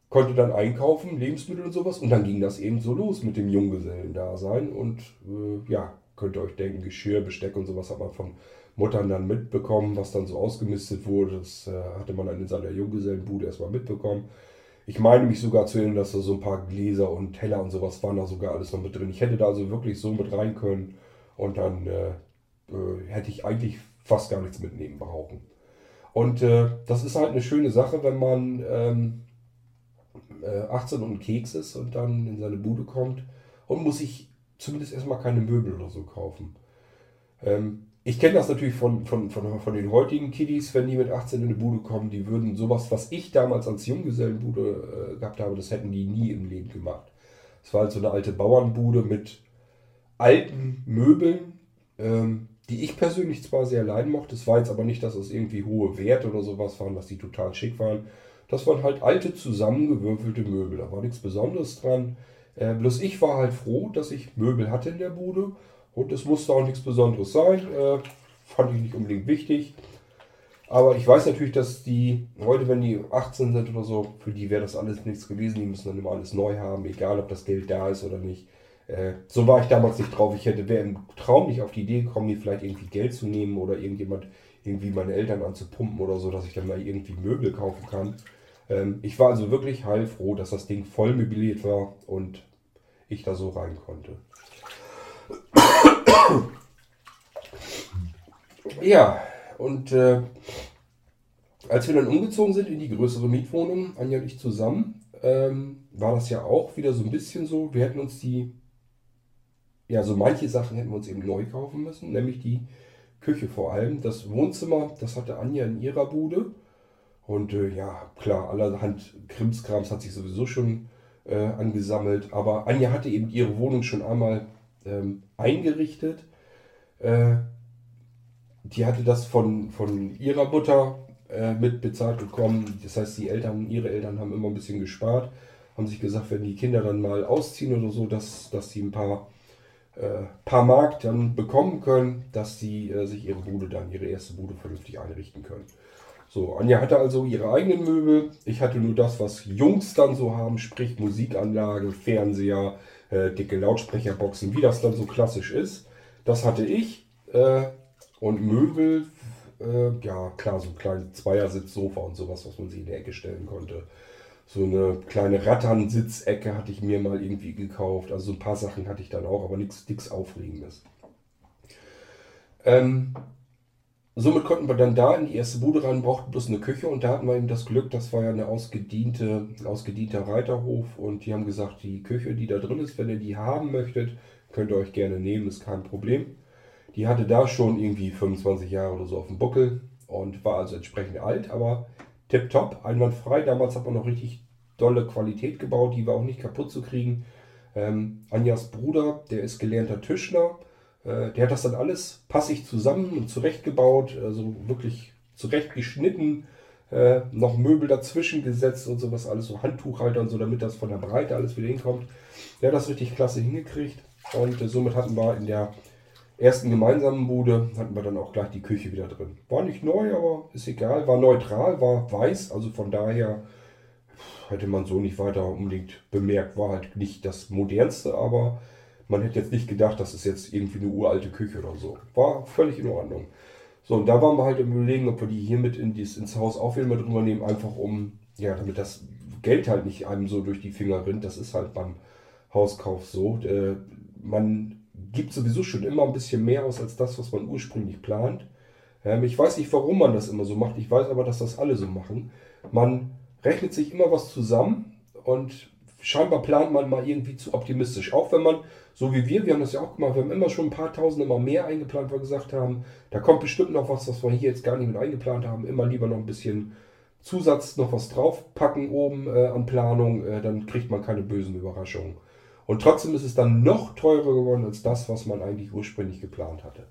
konnte dann einkaufen, Lebensmittel und sowas. Und dann ging das eben so los mit dem Junggesellendasein. Und äh, ja, könnt ihr euch denken, Geschirr, Besteck und sowas hat man von Muttern dann mitbekommen, was dann so ausgemistet wurde. Das äh, hatte man dann in seiner Junggesellenbude erstmal mitbekommen. Ich meine mich sogar zu erinnern, dass da so ein paar Gläser und Teller und sowas waren da sogar alles noch mit drin. Ich hätte da also wirklich so mit rein können und dann äh, äh, hätte ich eigentlich fast gar nichts mitnehmen brauchen. Und äh, das ist halt eine schöne Sache, wenn man ähm, 18 äh, und Keks ist und dann in seine Bude kommt und muss sich zumindest erstmal keine Möbel oder so kaufen. Ähm, ich kenne das natürlich von, von, von, von den heutigen Kiddies, wenn die mit 18 in eine Bude kommen, die würden sowas, was ich damals als Junggesellenbude äh, gehabt habe, das hätten die nie im Leben gemacht. Es war halt so eine alte Bauernbude mit alten Möbeln, ähm, die ich persönlich zwar sehr leiden mochte. Es war jetzt aber nicht, dass es irgendwie hohe Werte oder sowas waren, dass die total schick waren. Das waren halt alte zusammengewürfelte Möbel. Da war nichts Besonderes dran. Äh, bloß ich war halt froh, dass ich Möbel hatte in der Bude und es musste auch nichts Besonderes sein. Äh, fand ich nicht unbedingt wichtig. Aber ich weiß natürlich, dass die heute, wenn die 18 sind oder so, für die wäre das alles nichts gewesen. Die müssen dann immer alles neu haben, egal ob das Geld da ist oder nicht. Äh, so war ich damals nicht drauf. Ich hätte wäre im Traum nicht auf die Idee gekommen, mir vielleicht irgendwie Geld zu nehmen oder irgendjemand irgendwie meine Eltern anzupumpen oder so, dass ich dann mal irgendwie Möbel kaufen kann. Ähm, ich war also wirklich heilfroh, dass das Ding voll möbliert war und ich da so rein konnte. Ja, und äh, als wir dann umgezogen sind in die größere Mietwohnung, Anja und ich zusammen, ähm, war das ja auch wieder so ein bisschen so, wir hätten uns die, ja, so manche Sachen hätten wir uns eben neu kaufen müssen, nämlich die Küche vor allem. Das Wohnzimmer, das hatte Anja in ihrer Bude. Und äh, ja, klar, allerhand Krimskrams hat sich sowieso schon äh, angesammelt. Aber Anja hatte eben ihre Wohnung schon einmal ähm, eingerichtet. Äh, die hatte das von, von ihrer Mutter äh, mitbezahlt bekommen. Das heißt, die Eltern, ihre Eltern haben immer ein bisschen gespart, haben sich gesagt, wenn die Kinder dann mal ausziehen oder so, dass, dass sie ein paar, äh, paar Mark dann bekommen können, dass sie äh, sich ihre Bude dann, ihre erste Bude vernünftig einrichten können. So, Anja hatte also ihre eigenen Möbel. Ich hatte nur das, was Jungs dann so haben, sprich Musikanlage, Fernseher, äh, dicke Lautsprecherboxen, wie das dann so klassisch ist. Das hatte ich. Äh, und Möbel, äh, ja klar, so ein kleines Zweiersitz-Sofa und sowas, was man sich in die Ecke stellen konnte. So eine kleine Rattern-Sitzecke hatte ich mir mal irgendwie gekauft. Also so ein paar Sachen hatte ich dann auch, aber nichts Aufregendes. Ähm, somit konnten wir dann da in die erste Bude rein, brauchten bloß eine Küche und da hatten wir eben das Glück, das war ja eine ausgediente, ausgedienter Reiterhof und die haben gesagt, die Küche, die da drin ist, wenn ihr die haben möchtet, könnt ihr euch gerne nehmen, ist kein Problem. Die hatte da schon irgendwie 25 Jahre oder so auf dem Buckel und war also entsprechend alt, aber tipptopp, einwandfrei. Damals hat man noch richtig dolle Qualität gebaut, die war auch nicht kaputt zu kriegen. Ähm, Anjas Bruder, der ist gelernter Tischler, der hat das dann alles passig zusammen und zurechtgebaut, also wirklich zurechtgeschnitten, äh, noch Möbel dazwischen gesetzt und sowas, alles so Handtuchhalter und so, damit das von der Breite alles wieder hinkommt. Der hat das richtig klasse hingekriegt und äh, somit hatten wir in der ersten gemeinsamen Bude hatten wir dann auch gleich die Küche wieder drin. War nicht neu, aber ist egal. War neutral, war weiß, also von daher hätte man so nicht weiter unbedingt bemerkt. War halt nicht das modernste, aber man hätte jetzt nicht gedacht, das ist jetzt irgendwie eine uralte Küche oder so. War völlig in Ordnung. So, und da waren wir halt im Überlegen, ob wir die hier mit in dies, ins Haus wieder mit drüber nehmen, einfach um, ja, damit das Geld halt nicht einem so durch die Finger rinnt. Das ist halt beim Hauskauf so. Äh, man gibt sowieso schon immer ein bisschen mehr aus als das, was man ursprünglich plant. Ähm, ich weiß nicht, warum man das immer so macht. Ich weiß aber, dass das alle so machen. Man rechnet sich immer was zusammen und scheinbar plant man mal irgendwie zu optimistisch. Auch wenn man, so wie wir, wir haben das ja auch gemacht, wir haben immer schon ein paar tausend immer mehr eingeplant, weil wir gesagt haben, da kommt bestimmt noch was, was wir hier jetzt gar nicht mit eingeplant haben. Immer lieber noch ein bisschen Zusatz, noch was draufpacken oben äh, an Planung, äh, dann kriegt man keine bösen Überraschungen. Und trotzdem ist es dann noch teurer geworden als das, was man eigentlich ursprünglich geplant hatte.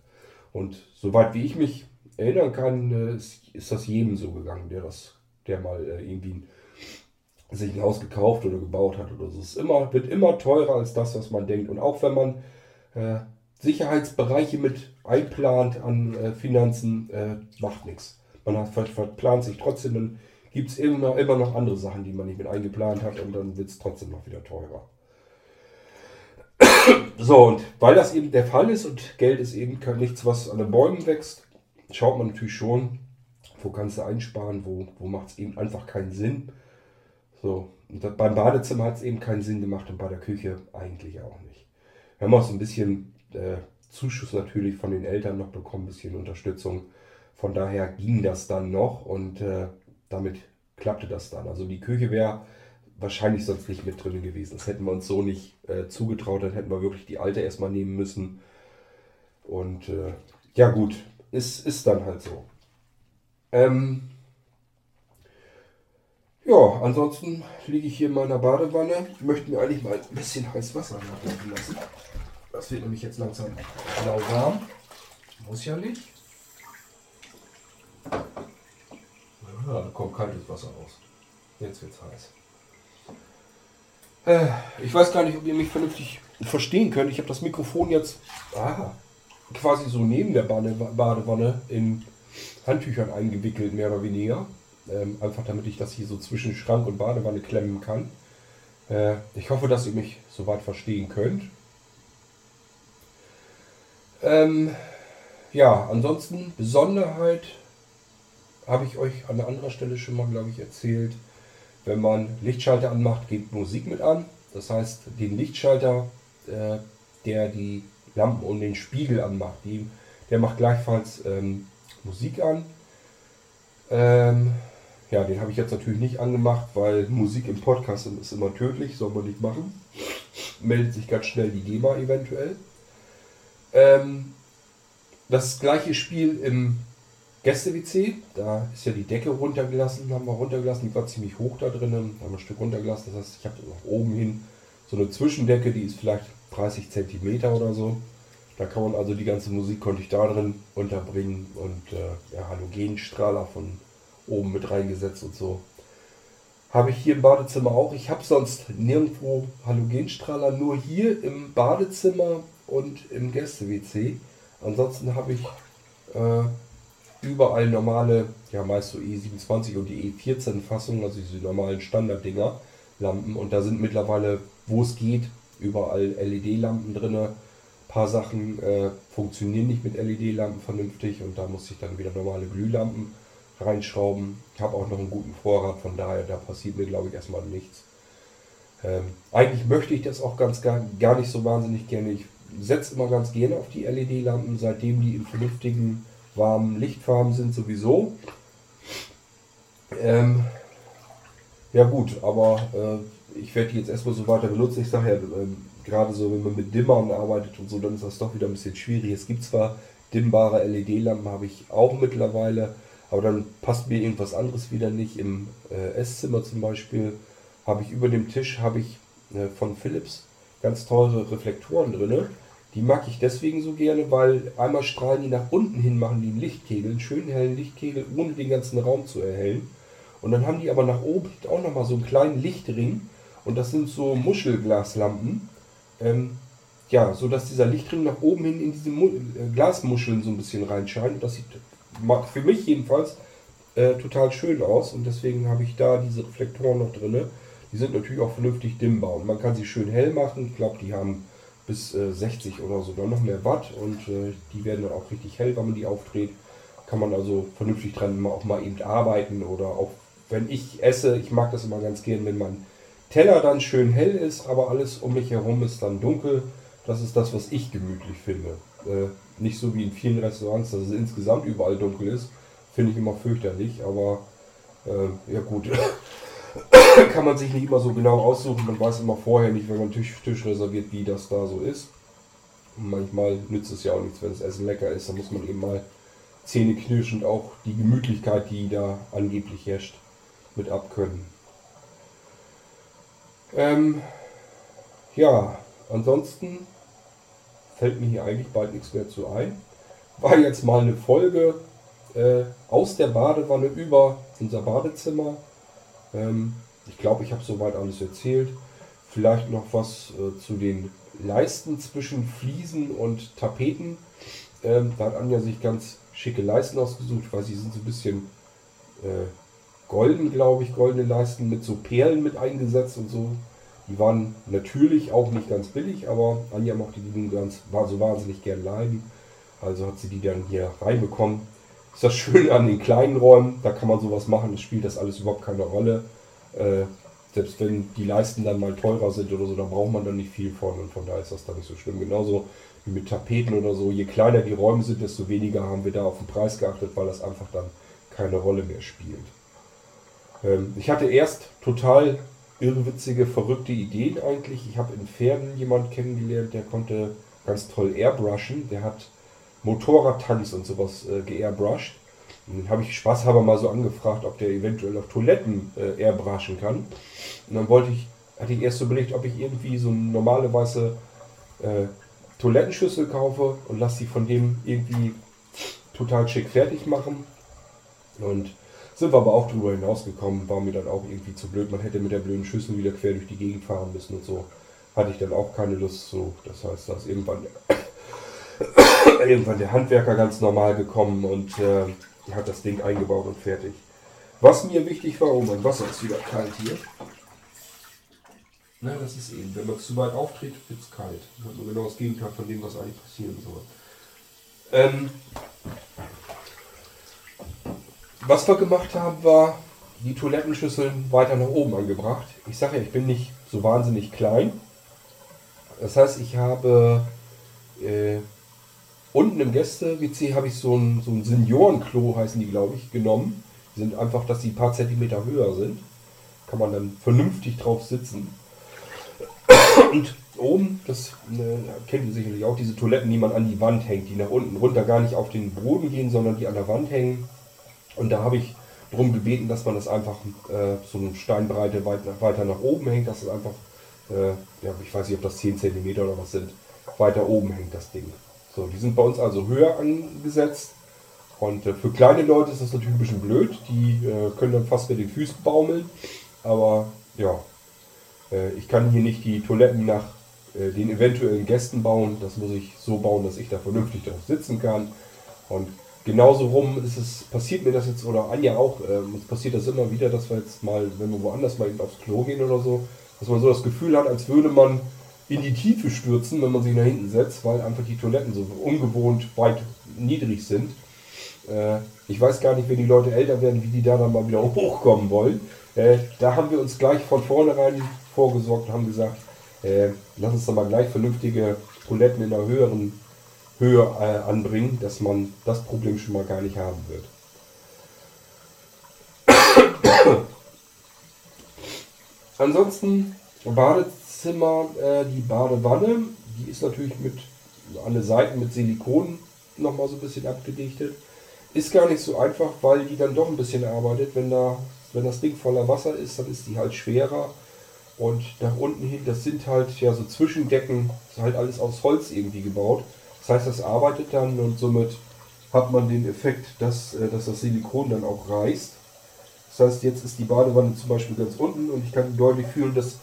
Und soweit wie ich mich erinnern kann, äh, ist das jedem so gegangen, der das, der mal äh, irgendwie sich ein Haus gekauft oder gebaut hat oder so. Es immer, wird immer teurer als das, was man denkt. Und auch wenn man äh, Sicherheitsbereiche mit einplant an äh, Finanzen, äh, macht nichts. Man hat, verplant sich trotzdem, dann gibt es immer, immer noch andere Sachen, die man nicht mit eingeplant hat und dann wird es trotzdem noch wieder teurer. So, und weil das eben der Fall ist und Geld ist eben nichts, was an den Bäumen wächst, schaut man natürlich schon, wo kannst du einsparen, wo, wo macht es eben einfach keinen Sinn. So, das, beim Badezimmer hat es eben keinen Sinn gemacht und bei der Küche eigentlich auch nicht. Wir haben auch so ein bisschen äh, Zuschuss natürlich von den Eltern noch bekommen, ein bisschen Unterstützung. Von daher ging das dann noch und äh, damit klappte das dann. Also die Küche wäre wahrscheinlich sonst nicht mit drin gewesen. Das hätten wir uns so nicht äh, zugetraut, dann hätten wir wirklich die alte erstmal nehmen müssen. Und äh, ja gut, ist, ist dann halt so. Ähm, ja, ansonsten liege ich hier in meiner Badewanne. Ich möchte mir eigentlich mal ein bisschen heiß Wasser nachlaufen lassen. Das wird nämlich jetzt langsam lauwarm. Muss ja nicht. Ja, da kommt kaltes Wasser raus. Jetzt wird's heiß. Äh, ich weiß gar nicht, ob ihr mich vernünftig verstehen könnt. Ich habe das Mikrofon jetzt ah, quasi so neben der Badewanne in Handtüchern eingewickelt, mehr oder weniger. Ähm, einfach damit ich das hier so zwischen Schrank und Badewanne klemmen kann. Äh, ich hoffe, dass ihr mich soweit verstehen könnt. Ähm, ja, ansonsten Besonderheit habe ich euch an anderer Stelle schon mal, glaube ich, erzählt. Wenn man Lichtschalter anmacht, geht Musik mit an. Das heißt, den Lichtschalter, äh, der die Lampen und den Spiegel anmacht, die, der macht gleichfalls ähm, Musik an. Ähm, ja, den habe ich jetzt natürlich nicht angemacht, weil Musik im Podcast ist immer tödlich, soll man nicht machen. Meldet sich ganz schnell die GEMA eventuell. Ähm, das gleiche Spiel im Gäste-WC, da ist ja die Decke runtergelassen, haben wir runtergelassen, die war ziemlich hoch da drinnen, haben ein Stück runtergelassen, das heißt, ich habe nach oben hin so eine Zwischendecke, die ist vielleicht 30 cm oder so. Da kann man also die ganze Musik konnte ich da drin unterbringen und äh, ja, Halogenstrahler von oben mit reingesetzt und so. Habe ich hier im Badezimmer auch. Ich habe sonst nirgendwo Halogenstrahler, nur hier im Badezimmer und im Gäste-WC. Ansonsten habe ich äh, überall normale, ja meist so E27 und die E14 Fassungen, also diese normalen Standarddinger, Lampen. Und da sind mittlerweile, wo es geht, überall LED-Lampen drin. Paar Sachen äh, funktionieren nicht mit LED-Lampen vernünftig und da muss ich dann wieder normale Glühlampen reinschrauben. Ich habe auch noch einen guten Vorrat, von daher, da passiert mir glaube ich erstmal nichts. Ähm, eigentlich möchte ich das auch ganz gar, gar nicht so wahnsinnig gerne. Ich setze immer ganz gerne auf die LED-Lampen, seitdem die in vernünftigen, warmen Lichtfarben sind sowieso. Ähm, ja gut, aber äh, ich werde die jetzt erstmal so weiter benutzen. Ich sage ja, äh, gerade so, wenn man mit Dimmern arbeitet und so, dann ist das doch wieder ein bisschen schwierig. Es gibt zwar dimmbare LED-Lampen, habe ich auch mittlerweile, aber dann passt mir irgendwas anderes wieder nicht. Im äh, Esszimmer zum Beispiel habe ich über dem Tisch habe ich äh, von Philips ganz teure Reflektoren drin. Die mag ich deswegen so gerne, weil einmal strahlen die nach unten hin, machen die einen Lichtkegel, einen schönen hellen Lichtkegel, ohne den ganzen Raum zu erhellen. Und dann haben die aber nach oben auch nochmal so einen kleinen Lichtring. Und das sind so Muschelglaslampen. Ähm, ja, so dass dieser Lichtring nach oben hin in diese Mu äh, Glasmuscheln so ein bisschen reinscheint. Das sieht für mich jedenfalls äh, total schön aus. Und deswegen habe ich da diese Reflektoren noch drin. Die sind natürlich auch vernünftig dimmbar. Und man kann sie schön hell machen. Ich glaube, die haben bis äh, 60 oder sogar noch mehr Watt. Und äh, die werden dann auch richtig hell, wenn man die aufdreht. Kann man also vernünftig dran auch mal eben arbeiten oder auch wenn ich esse, ich mag das immer ganz gern, wenn mein Teller dann schön hell ist, aber alles um mich herum ist dann dunkel. Das ist das, was ich gemütlich finde. Äh, nicht so wie in vielen Restaurants, dass es insgesamt überall dunkel ist. Finde ich immer fürchterlich, aber äh, ja gut. [COUGHS] Kann man sich nicht immer so genau aussuchen. Man weiß immer vorher nicht, wenn man Tisch, Tisch reserviert, wie das da so ist. Und manchmal nützt es ja auch nichts, wenn das Essen lecker ist. Dann muss man eben mal zähneknirschend auch die Gemütlichkeit, die da angeblich herrscht, mit abkönnen. Ähm, ja, ansonsten fällt mir hier eigentlich bald nichts mehr zu ein. War jetzt mal eine Folge äh, aus der Badewanne über unser Badezimmer. Ähm, ich glaube, ich habe soweit alles erzählt. Vielleicht noch was äh, zu den Leisten zwischen Fliesen und Tapeten. Ähm, da hat Anja sich ganz schicke Leisten ausgesucht, weil sie sind so ein bisschen äh, golden, glaube ich, goldene Leisten mit so Perlen mit eingesetzt und so. Die waren natürlich auch nicht ganz billig, aber Anja mochte die nun ganz, war so wahnsinnig gern leiden. Also hat sie die dann hier reinbekommen. Ist das Schöne an den kleinen Räumen, da kann man sowas machen, das spielt das alles überhaupt keine Rolle. Äh, selbst wenn die Leisten dann mal teurer sind oder so, da braucht man dann nicht viel von und von daher ist das dann nicht so schlimm. Genauso wie mit Tapeten oder so. Je kleiner die Räume sind, desto weniger haben wir da auf den Preis geachtet, weil das einfach dann keine Rolle mehr spielt. Ähm, ich hatte erst total irrwitzige, verrückte Ideen eigentlich. Ich habe in Pferden jemanden kennengelernt, der konnte ganz toll airbrushen. Der hat Motorradtanks und sowas äh, geairbrushed. Und dann habe ich spaßhalber mal so angefragt, ob der eventuell auch Toiletten äh, airbrushen kann. Und dann wollte ich, hatte ich erst so überlegt, ob ich irgendwie so eine normale weiße äh, Toilettenschüssel kaufe und lasse sie von dem irgendwie total schick fertig machen. Und sind wir aber auch drüber hinausgekommen, war mir dann auch irgendwie zu blöd. Man hätte mit der blöden Schüssel wieder quer durch die Gegend fahren müssen und so. Hatte ich dann auch keine Lust zu. Das heißt, da ist irgendwann, [COUGHS] irgendwann der Handwerker ganz normal gekommen und äh, hat das Ding eingebaut und fertig. Was mir wichtig war, oh mein Wasser ist wieder kalt hier. Na, das ist eben, wenn man zu weit auftritt, wird es kalt. Ist genau das Gegenteil von dem, was eigentlich passieren soll. Ähm, was wir gemacht haben, war die Toilettenschüsseln weiter nach oben angebracht. Ich sage ja, ich bin nicht so wahnsinnig klein. Das heißt, ich habe äh, unten im Gäste-WC habe ich so ein, so ein Seniorenklo, heißen die, glaube ich, genommen. Die sind einfach, dass die ein paar Zentimeter höher sind. Kann man dann vernünftig drauf sitzen. Und oben, das äh, kennt ihr sicherlich auch, diese Toiletten, die man an die Wand hängt, die nach unten runter gar nicht auf den Boden gehen, sondern die an der Wand hängen. Und da habe ich darum gebeten, dass man das einfach äh, so eine Steinbreite weit, weiter nach oben hängt, dass es einfach, äh, ja, ich weiß nicht, ob das 10 cm oder was sind, weiter oben hängt das Ding. So, die sind bei uns also höher angesetzt. Und äh, für kleine Leute ist das natürlich ein bisschen blöd. Die äh, können dann fast mit den Füßen baumeln. Aber ja, äh, ich kann hier nicht die Toiletten nach äh, den eventuellen Gästen bauen. Das muss ich so bauen, dass ich da vernünftig drauf sitzen kann. Und genauso rum ist es, passiert mir das jetzt, oder Anja auch, äh, uns passiert das immer wieder, dass wir jetzt mal, wenn wir woanders mal aufs Klo gehen oder so, dass man so das Gefühl hat, als würde man in die Tiefe stürzen, wenn man sich nach hinten setzt, weil einfach die Toiletten so ungewohnt weit niedrig sind. Äh, ich weiß gar nicht, wenn die Leute älter werden, wie die da dann mal wieder hochkommen wollen. Äh, da haben wir uns gleich von vornherein vorgesorgt und haben gesagt, äh, lass uns doch mal gleich vernünftige Toiletten in einer höheren Höhe äh, anbringen, dass man das Problem schon mal gar nicht haben wird. [COUGHS] Ansonsten Badezimmer, äh, die Badewanne, die ist natürlich mit alle Seiten mit Silikon nochmal so ein bisschen abgedichtet. Ist gar nicht so einfach, weil die dann doch ein bisschen arbeitet. Wenn, da, wenn das Ding voller Wasser ist, dann ist die halt schwerer. Und nach unten hin, das sind halt ja so Zwischendecken, ist halt alles aus Holz irgendwie gebaut. Das heißt, das arbeitet dann und somit hat man den Effekt, dass, äh, dass das Silikon dann auch reißt. Das heißt, jetzt ist die Badewanne zum Beispiel ganz unten und ich kann deutlich fühlen, dass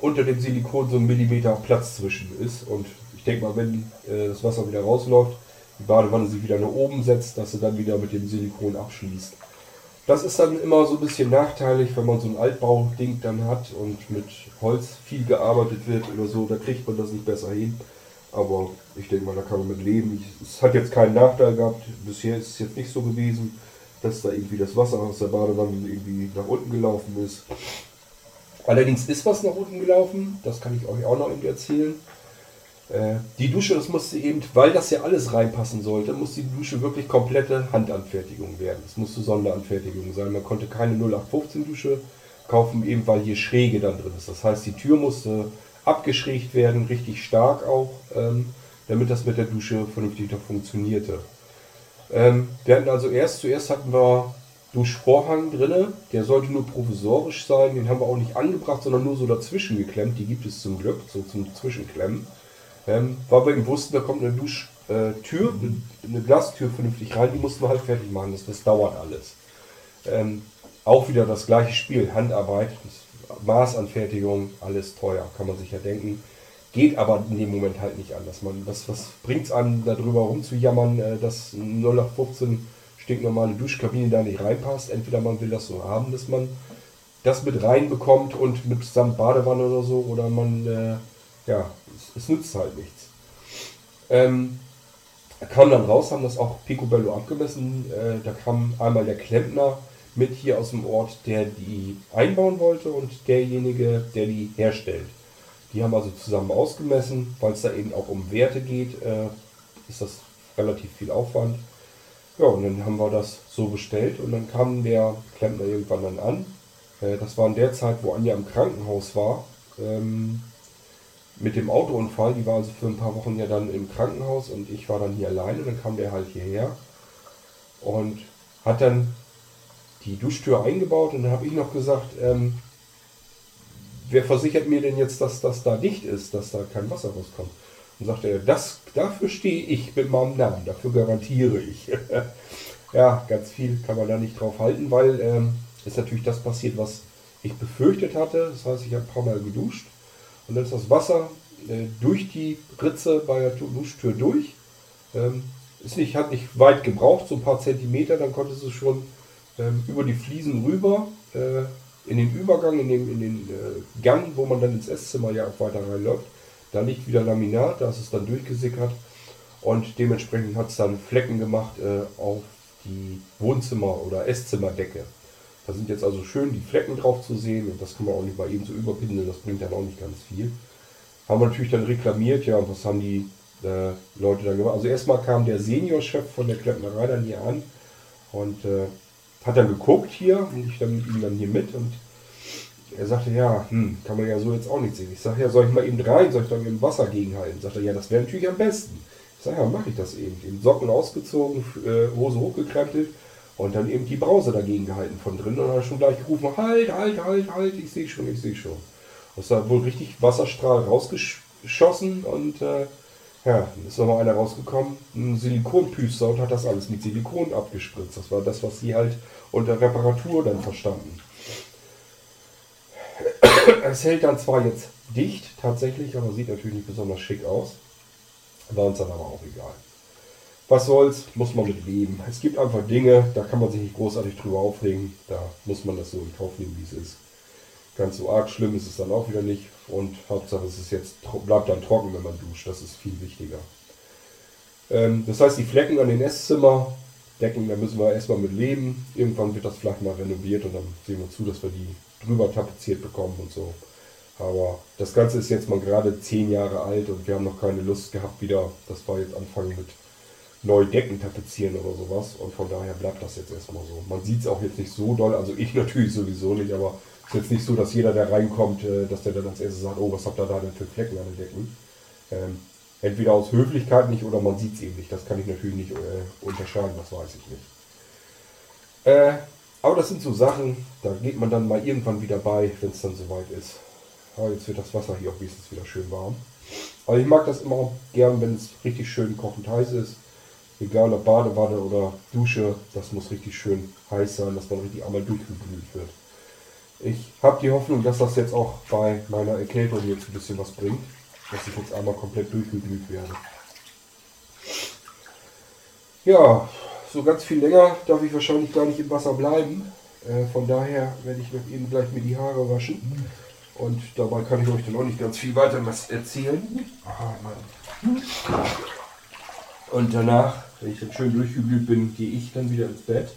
unter dem Silikon so ein Millimeter Platz zwischen ist. Und ich denke mal, wenn äh, das Wasser wieder rausläuft, die Badewanne sich wieder nach oben setzt, dass sie dann wieder mit dem Silikon abschließt. Das ist dann immer so ein bisschen nachteilig, wenn man so ein Altbau-Ding dann hat und mit Holz viel gearbeitet wird oder so, da kriegt man das nicht besser hin. Aber ich denke mal, da kann man mit leben. Es hat jetzt keinen Nachteil gehabt. Bisher ist es jetzt nicht so gewesen, dass da irgendwie das Wasser aus der Badewanne irgendwie nach unten gelaufen ist. Allerdings ist was nach unten gelaufen. Das kann ich euch auch noch irgendwie erzählen. Äh, die Dusche, das musste eben, weil das ja alles reinpassen sollte, musste die Dusche wirklich komplette Handanfertigung werden. Es musste Sonderanfertigung sein. Man konnte keine 0815 Dusche kaufen, eben weil hier Schräge dann drin ist. Das heißt, die Tür musste abgeschrägt werden, richtig stark auch, ähm, damit das mit der Dusche vernünftig noch funktionierte. Ähm, wir hatten also erst, zuerst hatten wir Duschvorhang drinne, der sollte nur provisorisch sein, den haben wir auch nicht angebracht, sondern nur so dazwischen geklemmt, die gibt es zum Glück, so zum Zwischenklemmen. Ähm, weil wir eben wussten, da kommt eine Duschtür, äh, eine Glastür vernünftig rein, die mussten wir halt fertig machen, das, das dauert alles. Ähm, auch wieder das gleiche Spiel, Handarbeit, Maßanfertigung, alles teuer, kann man sich ja denken. Geht aber in dem Moment halt nicht anders. Man, was was bringt es an, darüber rumzujammern, äh, dass 0815 stinknormale Duschkabine da nicht reinpasst? Entweder man will das so haben, dass man das mit reinbekommt und mit samt Badewanne oder so, oder man, äh, ja, es, es, nützt halt nichts. Ähm, kam dann raus, haben das auch Picobello abgemessen. Äh, da kam einmal der Klempner mit hier aus dem Ort, der die einbauen wollte und derjenige, der die herstellt. Die haben also zusammen ausgemessen, weil es da eben auch um Werte geht, äh, ist das relativ viel Aufwand. Ja, und dann haben wir das so bestellt und dann kam der Klempner irgendwann dann an. Äh, das war in der Zeit, wo Anja im Krankenhaus war. Ähm, mit dem Autounfall, die war also für ein paar Wochen ja dann im Krankenhaus und ich war dann hier alleine. Dann kam der halt hierher und hat dann die Duschtür eingebaut und dann habe ich noch gesagt, ähm, wer versichert mir denn jetzt, dass das da dicht ist, dass da kein Wasser rauskommt? Und sagte er, das, dafür stehe ich mit meinem Namen, dafür garantiere ich. [LAUGHS] ja, ganz viel kann man da nicht drauf halten, weil ähm, ist natürlich das passiert, was ich befürchtet hatte. Das heißt, ich habe ein paar Mal geduscht und dann ist das Wasser äh, durch die Ritze bei der Duschtür durch. Ähm, ist nicht, hat nicht weit gebraucht, so ein paar Zentimeter, dann konnte es schon ähm, über die Fliesen rüber äh, in den Übergang, in den, in den äh, Gang, wo man dann ins Esszimmer ja auch weiter reinläuft. Da liegt wieder Laminat, da ist es dann durchgesickert und dementsprechend hat es dann Flecken gemacht äh, auf die Wohnzimmer- oder Esszimmer-Decke. Da sind jetzt also schön die Flecken drauf zu sehen und das kann man auch nicht mal eben so überpinseln, das bringt dann auch nicht ganz viel. Haben wir natürlich dann reklamiert, ja, und was haben die äh, Leute dann gemacht? Also erstmal kam der Seniorchef von der Klempnerei dann hier an und äh, hat dann geguckt hier und ich dann mit ihm dann hier mit und er sagte, ja, hm, kann man ja so jetzt auch nicht sehen. Ich sage, ja, soll ich mal eben rein, soll ich dann im Wasser gegenhalten? Sagt er, ja, das wäre natürlich am besten. Ich sage, ja, mache ich das eben. Den Socken ausgezogen, äh, Hose hochgekrempelt und dann eben die Brause dagegen gehalten von drin und dann schon gleich gerufen, halt, halt, halt, halt, ich sehe schon, ich sehe schon. Das da wohl richtig Wasserstrahl rausgeschossen und äh, ja, ist nochmal einer rausgekommen, ein Silikonpüster und hat das alles mit Silikon abgespritzt. Das war das, was sie halt unter Reparatur dann verstanden. Es hält dann zwar jetzt dicht tatsächlich, aber sieht natürlich nicht besonders schick aus. War uns dann aber auch egal. Was soll's, muss man mit leben. Es gibt einfach Dinge, da kann man sich nicht großartig drüber aufregen. Da muss man das so in Kauf nehmen, wie es ist. Ganz so arg schlimm ist es dann auch wieder nicht. Und Hauptsache es ist jetzt, bleibt dann trocken, wenn man duscht. Das ist viel wichtiger. Ähm, das heißt, die Flecken an den Esszimmer decken, da müssen wir erstmal mit leben. Irgendwann wird das vielleicht mal renoviert und dann sehen wir zu, dass wir die drüber tapeziert bekommen und so. Aber das Ganze ist jetzt mal gerade zehn Jahre alt und wir haben noch keine Lust gehabt wieder, das war jetzt anfangen mit neue Decken tapezieren oder sowas. Und von daher bleibt das jetzt erstmal so. Man sieht es auch jetzt nicht so doll, also ich [LAUGHS] natürlich sowieso nicht, aber ist jetzt nicht so, dass jeder, der reinkommt, äh, dass der dann als erstes sagt, oh, was habt ihr da denn für Flecken an den Decken? Ähm, entweder aus Höflichkeit nicht oder man sieht es eben nicht. Das kann ich natürlich nicht äh, unterscheiden, das weiß ich nicht. Äh, aber das sind so Sachen, da geht man dann mal irgendwann wieder bei, wenn es dann soweit ist. Aber jetzt wird das Wasser hier auch wenigstens wieder schön warm. Aber ich mag das immer gern, wenn es richtig schön kochend heiß ist. Egal ob Badewanne oder Dusche, das muss richtig schön heiß sein, dass man richtig einmal durchgeglüht wird. Ich habe die Hoffnung, dass das jetzt auch bei meiner Erkältung jetzt ein bisschen was bringt, dass ich jetzt einmal komplett durchgeglüht werde. Ja, so ganz viel länger darf ich wahrscheinlich gar nicht im Wasser bleiben. Äh, von daher werde ich eben gleich mir die Haare waschen. Und dabei kann ich euch dann auch nicht ganz viel weiter erzählen. Und danach, wenn ich dann schön durchgeblüht bin, gehe ich dann wieder ins Bett.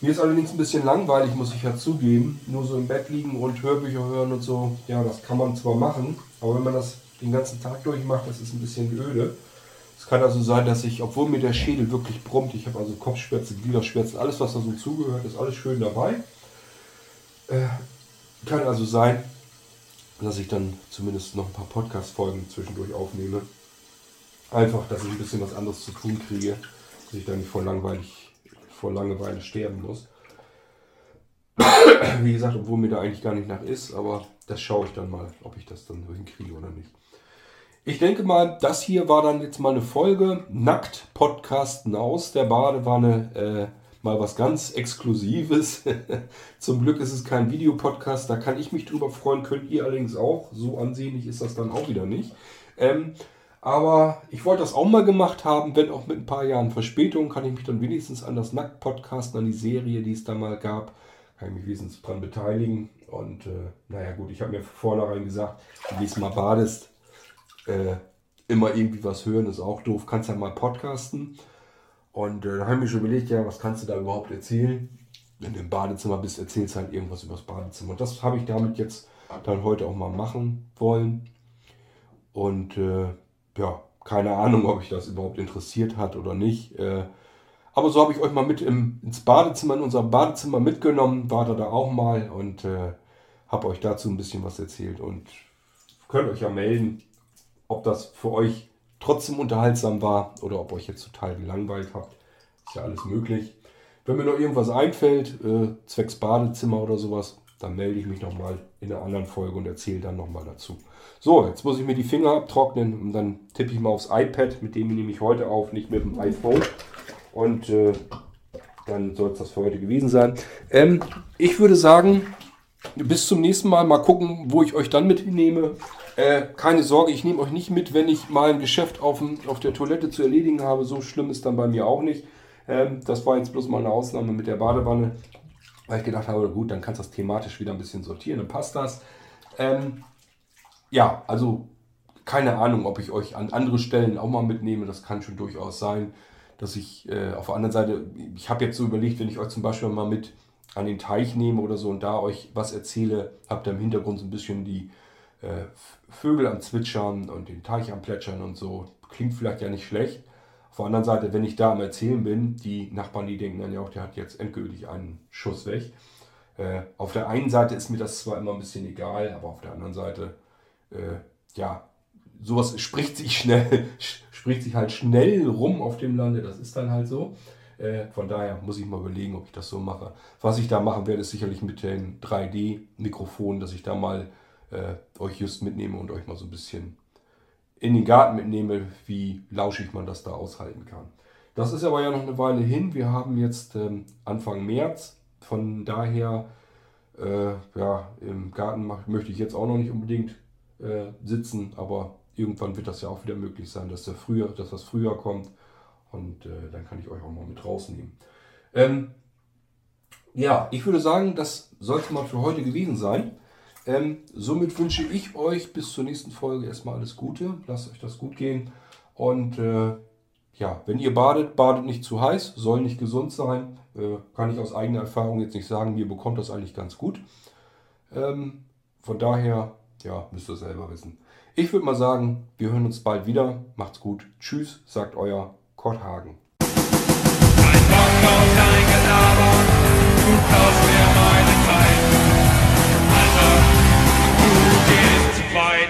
Mir ist allerdings ein bisschen langweilig, muss ich ja zugeben. Nur so im Bett liegen und Hörbücher hören und so. Ja, das kann man zwar machen, aber wenn man das den ganzen Tag durchmacht, das ist ein bisschen öde. Es kann also sein, dass ich, obwohl mir der Schädel wirklich brummt, ich habe also Kopfschmerzen, Gliederschmerzen, alles was da so zugehört, ist alles schön dabei. Äh, kann also sein, dass ich dann zumindest noch ein paar Podcast-Folgen zwischendurch aufnehme. Einfach, dass ich ein bisschen was anderes zu tun kriege, dass ich dann nicht vor, langweilig, vor Langeweile sterben muss. [COUGHS] Wie gesagt, obwohl mir da eigentlich gar nicht nach ist, aber das schaue ich dann mal, ob ich das dann hinkriege oder nicht. Ich denke mal, das hier war dann jetzt mal eine Folge Nackt Podcasten aus der Badewanne. Äh, mal was ganz Exklusives. [LAUGHS] Zum Glück ist es kein Videopodcast, da kann ich mich drüber freuen, könnt ihr allerdings auch. So ansehnlich ist das dann auch wieder nicht. Ähm, aber ich wollte das auch mal gemacht haben, wenn auch mit ein paar Jahren Verspätung, kann ich mich dann wenigstens an das Nackt-Podcast, an die Serie, die es da mal gab, kann ich mich wenigstens dran beteiligen. Und äh, naja gut, ich habe mir vornherein gesagt, wenn du mal badest, äh, immer irgendwie was hören, ist auch doof, kannst ja mal podcasten. Und äh, da habe ich mir schon überlegt, ja, was kannst du da überhaupt erzählen? Wenn du im Badezimmer bist, erzählst halt irgendwas über das Badezimmer. Und das habe ich damit jetzt dann heute auch mal machen wollen. Und äh, ja, keine Ahnung, ob ich das überhaupt interessiert hat oder nicht. Äh, aber so habe ich euch mal mit im, ins Badezimmer, in unser Badezimmer mitgenommen, war da, da auch mal und äh, habe euch dazu ein bisschen was erzählt. Und könnt euch ja melden, ob das für euch trotzdem unterhaltsam war oder ob euch jetzt total gelangweilt habt. Ist ja alles möglich. Wenn mir noch irgendwas einfällt, äh, zwecks Badezimmer oder sowas, dann melde ich mich nochmal in einer anderen Folge und erzähle dann nochmal dazu. So, jetzt muss ich mir die Finger abtrocknen und dann tippe ich mal aufs iPad, mit dem nehme ich heute auf, nicht mit dem iPhone. Und äh, dann soll es das für heute gewesen sein. Ähm, ich würde sagen, bis zum nächsten Mal mal gucken, wo ich euch dann mitnehme. Äh, keine Sorge, ich nehme euch nicht mit, wenn ich mal ein Geschäft auf, auf der Toilette zu erledigen habe. So schlimm ist dann bei mir auch nicht. Ähm, das war jetzt bloß mal eine Ausnahme mit der Badewanne, weil ich gedacht habe, gut, dann kannst du das thematisch wieder ein bisschen sortieren, dann passt das. Ähm, ja, also keine Ahnung, ob ich euch an andere Stellen auch mal mitnehme. Das kann schon durchaus sein, dass ich äh, auf der anderen Seite, ich habe jetzt so überlegt, wenn ich euch zum Beispiel mal mit an den Teich nehme oder so und da euch was erzähle, habt ihr im Hintergrund so ein bisschen die äh, Vögel am Zwitschern und den Teich am Plätschern und so. Klingt vielleicht ja nicht schlecht. Auf der anderen Seite, wenn ich da am Erzählen bin, die Nachbarn, die denken dann ja auch, der hat jetzt endgültig einen Schuss weg. Äh, auf der einen Seite ist mir das zwar immer ein bisschen egal, aber auf der anderen Seite, äh, ja, sowas spricht sich schnell, [LAUGHS] spricht sich halt schnell rum auf dem Lande, das ist dann halt so. Äh, von daher muss ich mal überlegen, ob ich das so mache. Was ich da machen werde, ist sicherlich mit den 3D-Mikrofonen, dass ich da mal äh, euch just mitnehme und euch mal so ein bisschen in den Garten mitnehme, wie lauschig man das da aushalten kann. Das ist aber ja noch eine Weile hin. Wir haben jetzt ähm, Anfang März. Von daher, äh, ja, im Garten mach, möchte ich jetzt auch noch nicht unbedingt äh, sitzen, aber irgendwann wird das ja auch wieder möglich sein, dass, der früher, dass das früher kommt und äh, dann kann ich euch auch mal mit rausnehmen. Ähm, ja, ich würde sagen, das soll es mal für heute gewesen sein. Ähm, somit wünsche ich euch bis zur nächsten Folge erstmal alles Gute. Lasst euch das gut gehen. Und äh, ja, wenn ihr badet, badet nicht zu heiß, soll nicht gesund sein. Äh, kann ich aus eigener Erfahrung jetzt nicht sagen. Mir bekommt das eigentlich ganz gut. Ähm, von daher, ja, müsst ihr selber wissen. Ich würde mal sagen, wir hören uns bald wieder. Macht's gut. Tschüss, sagt euer Kurt Hagen. Ein Bock auf dein Gelaber, du klaust mir meine Zeit. Also, du gehst weit.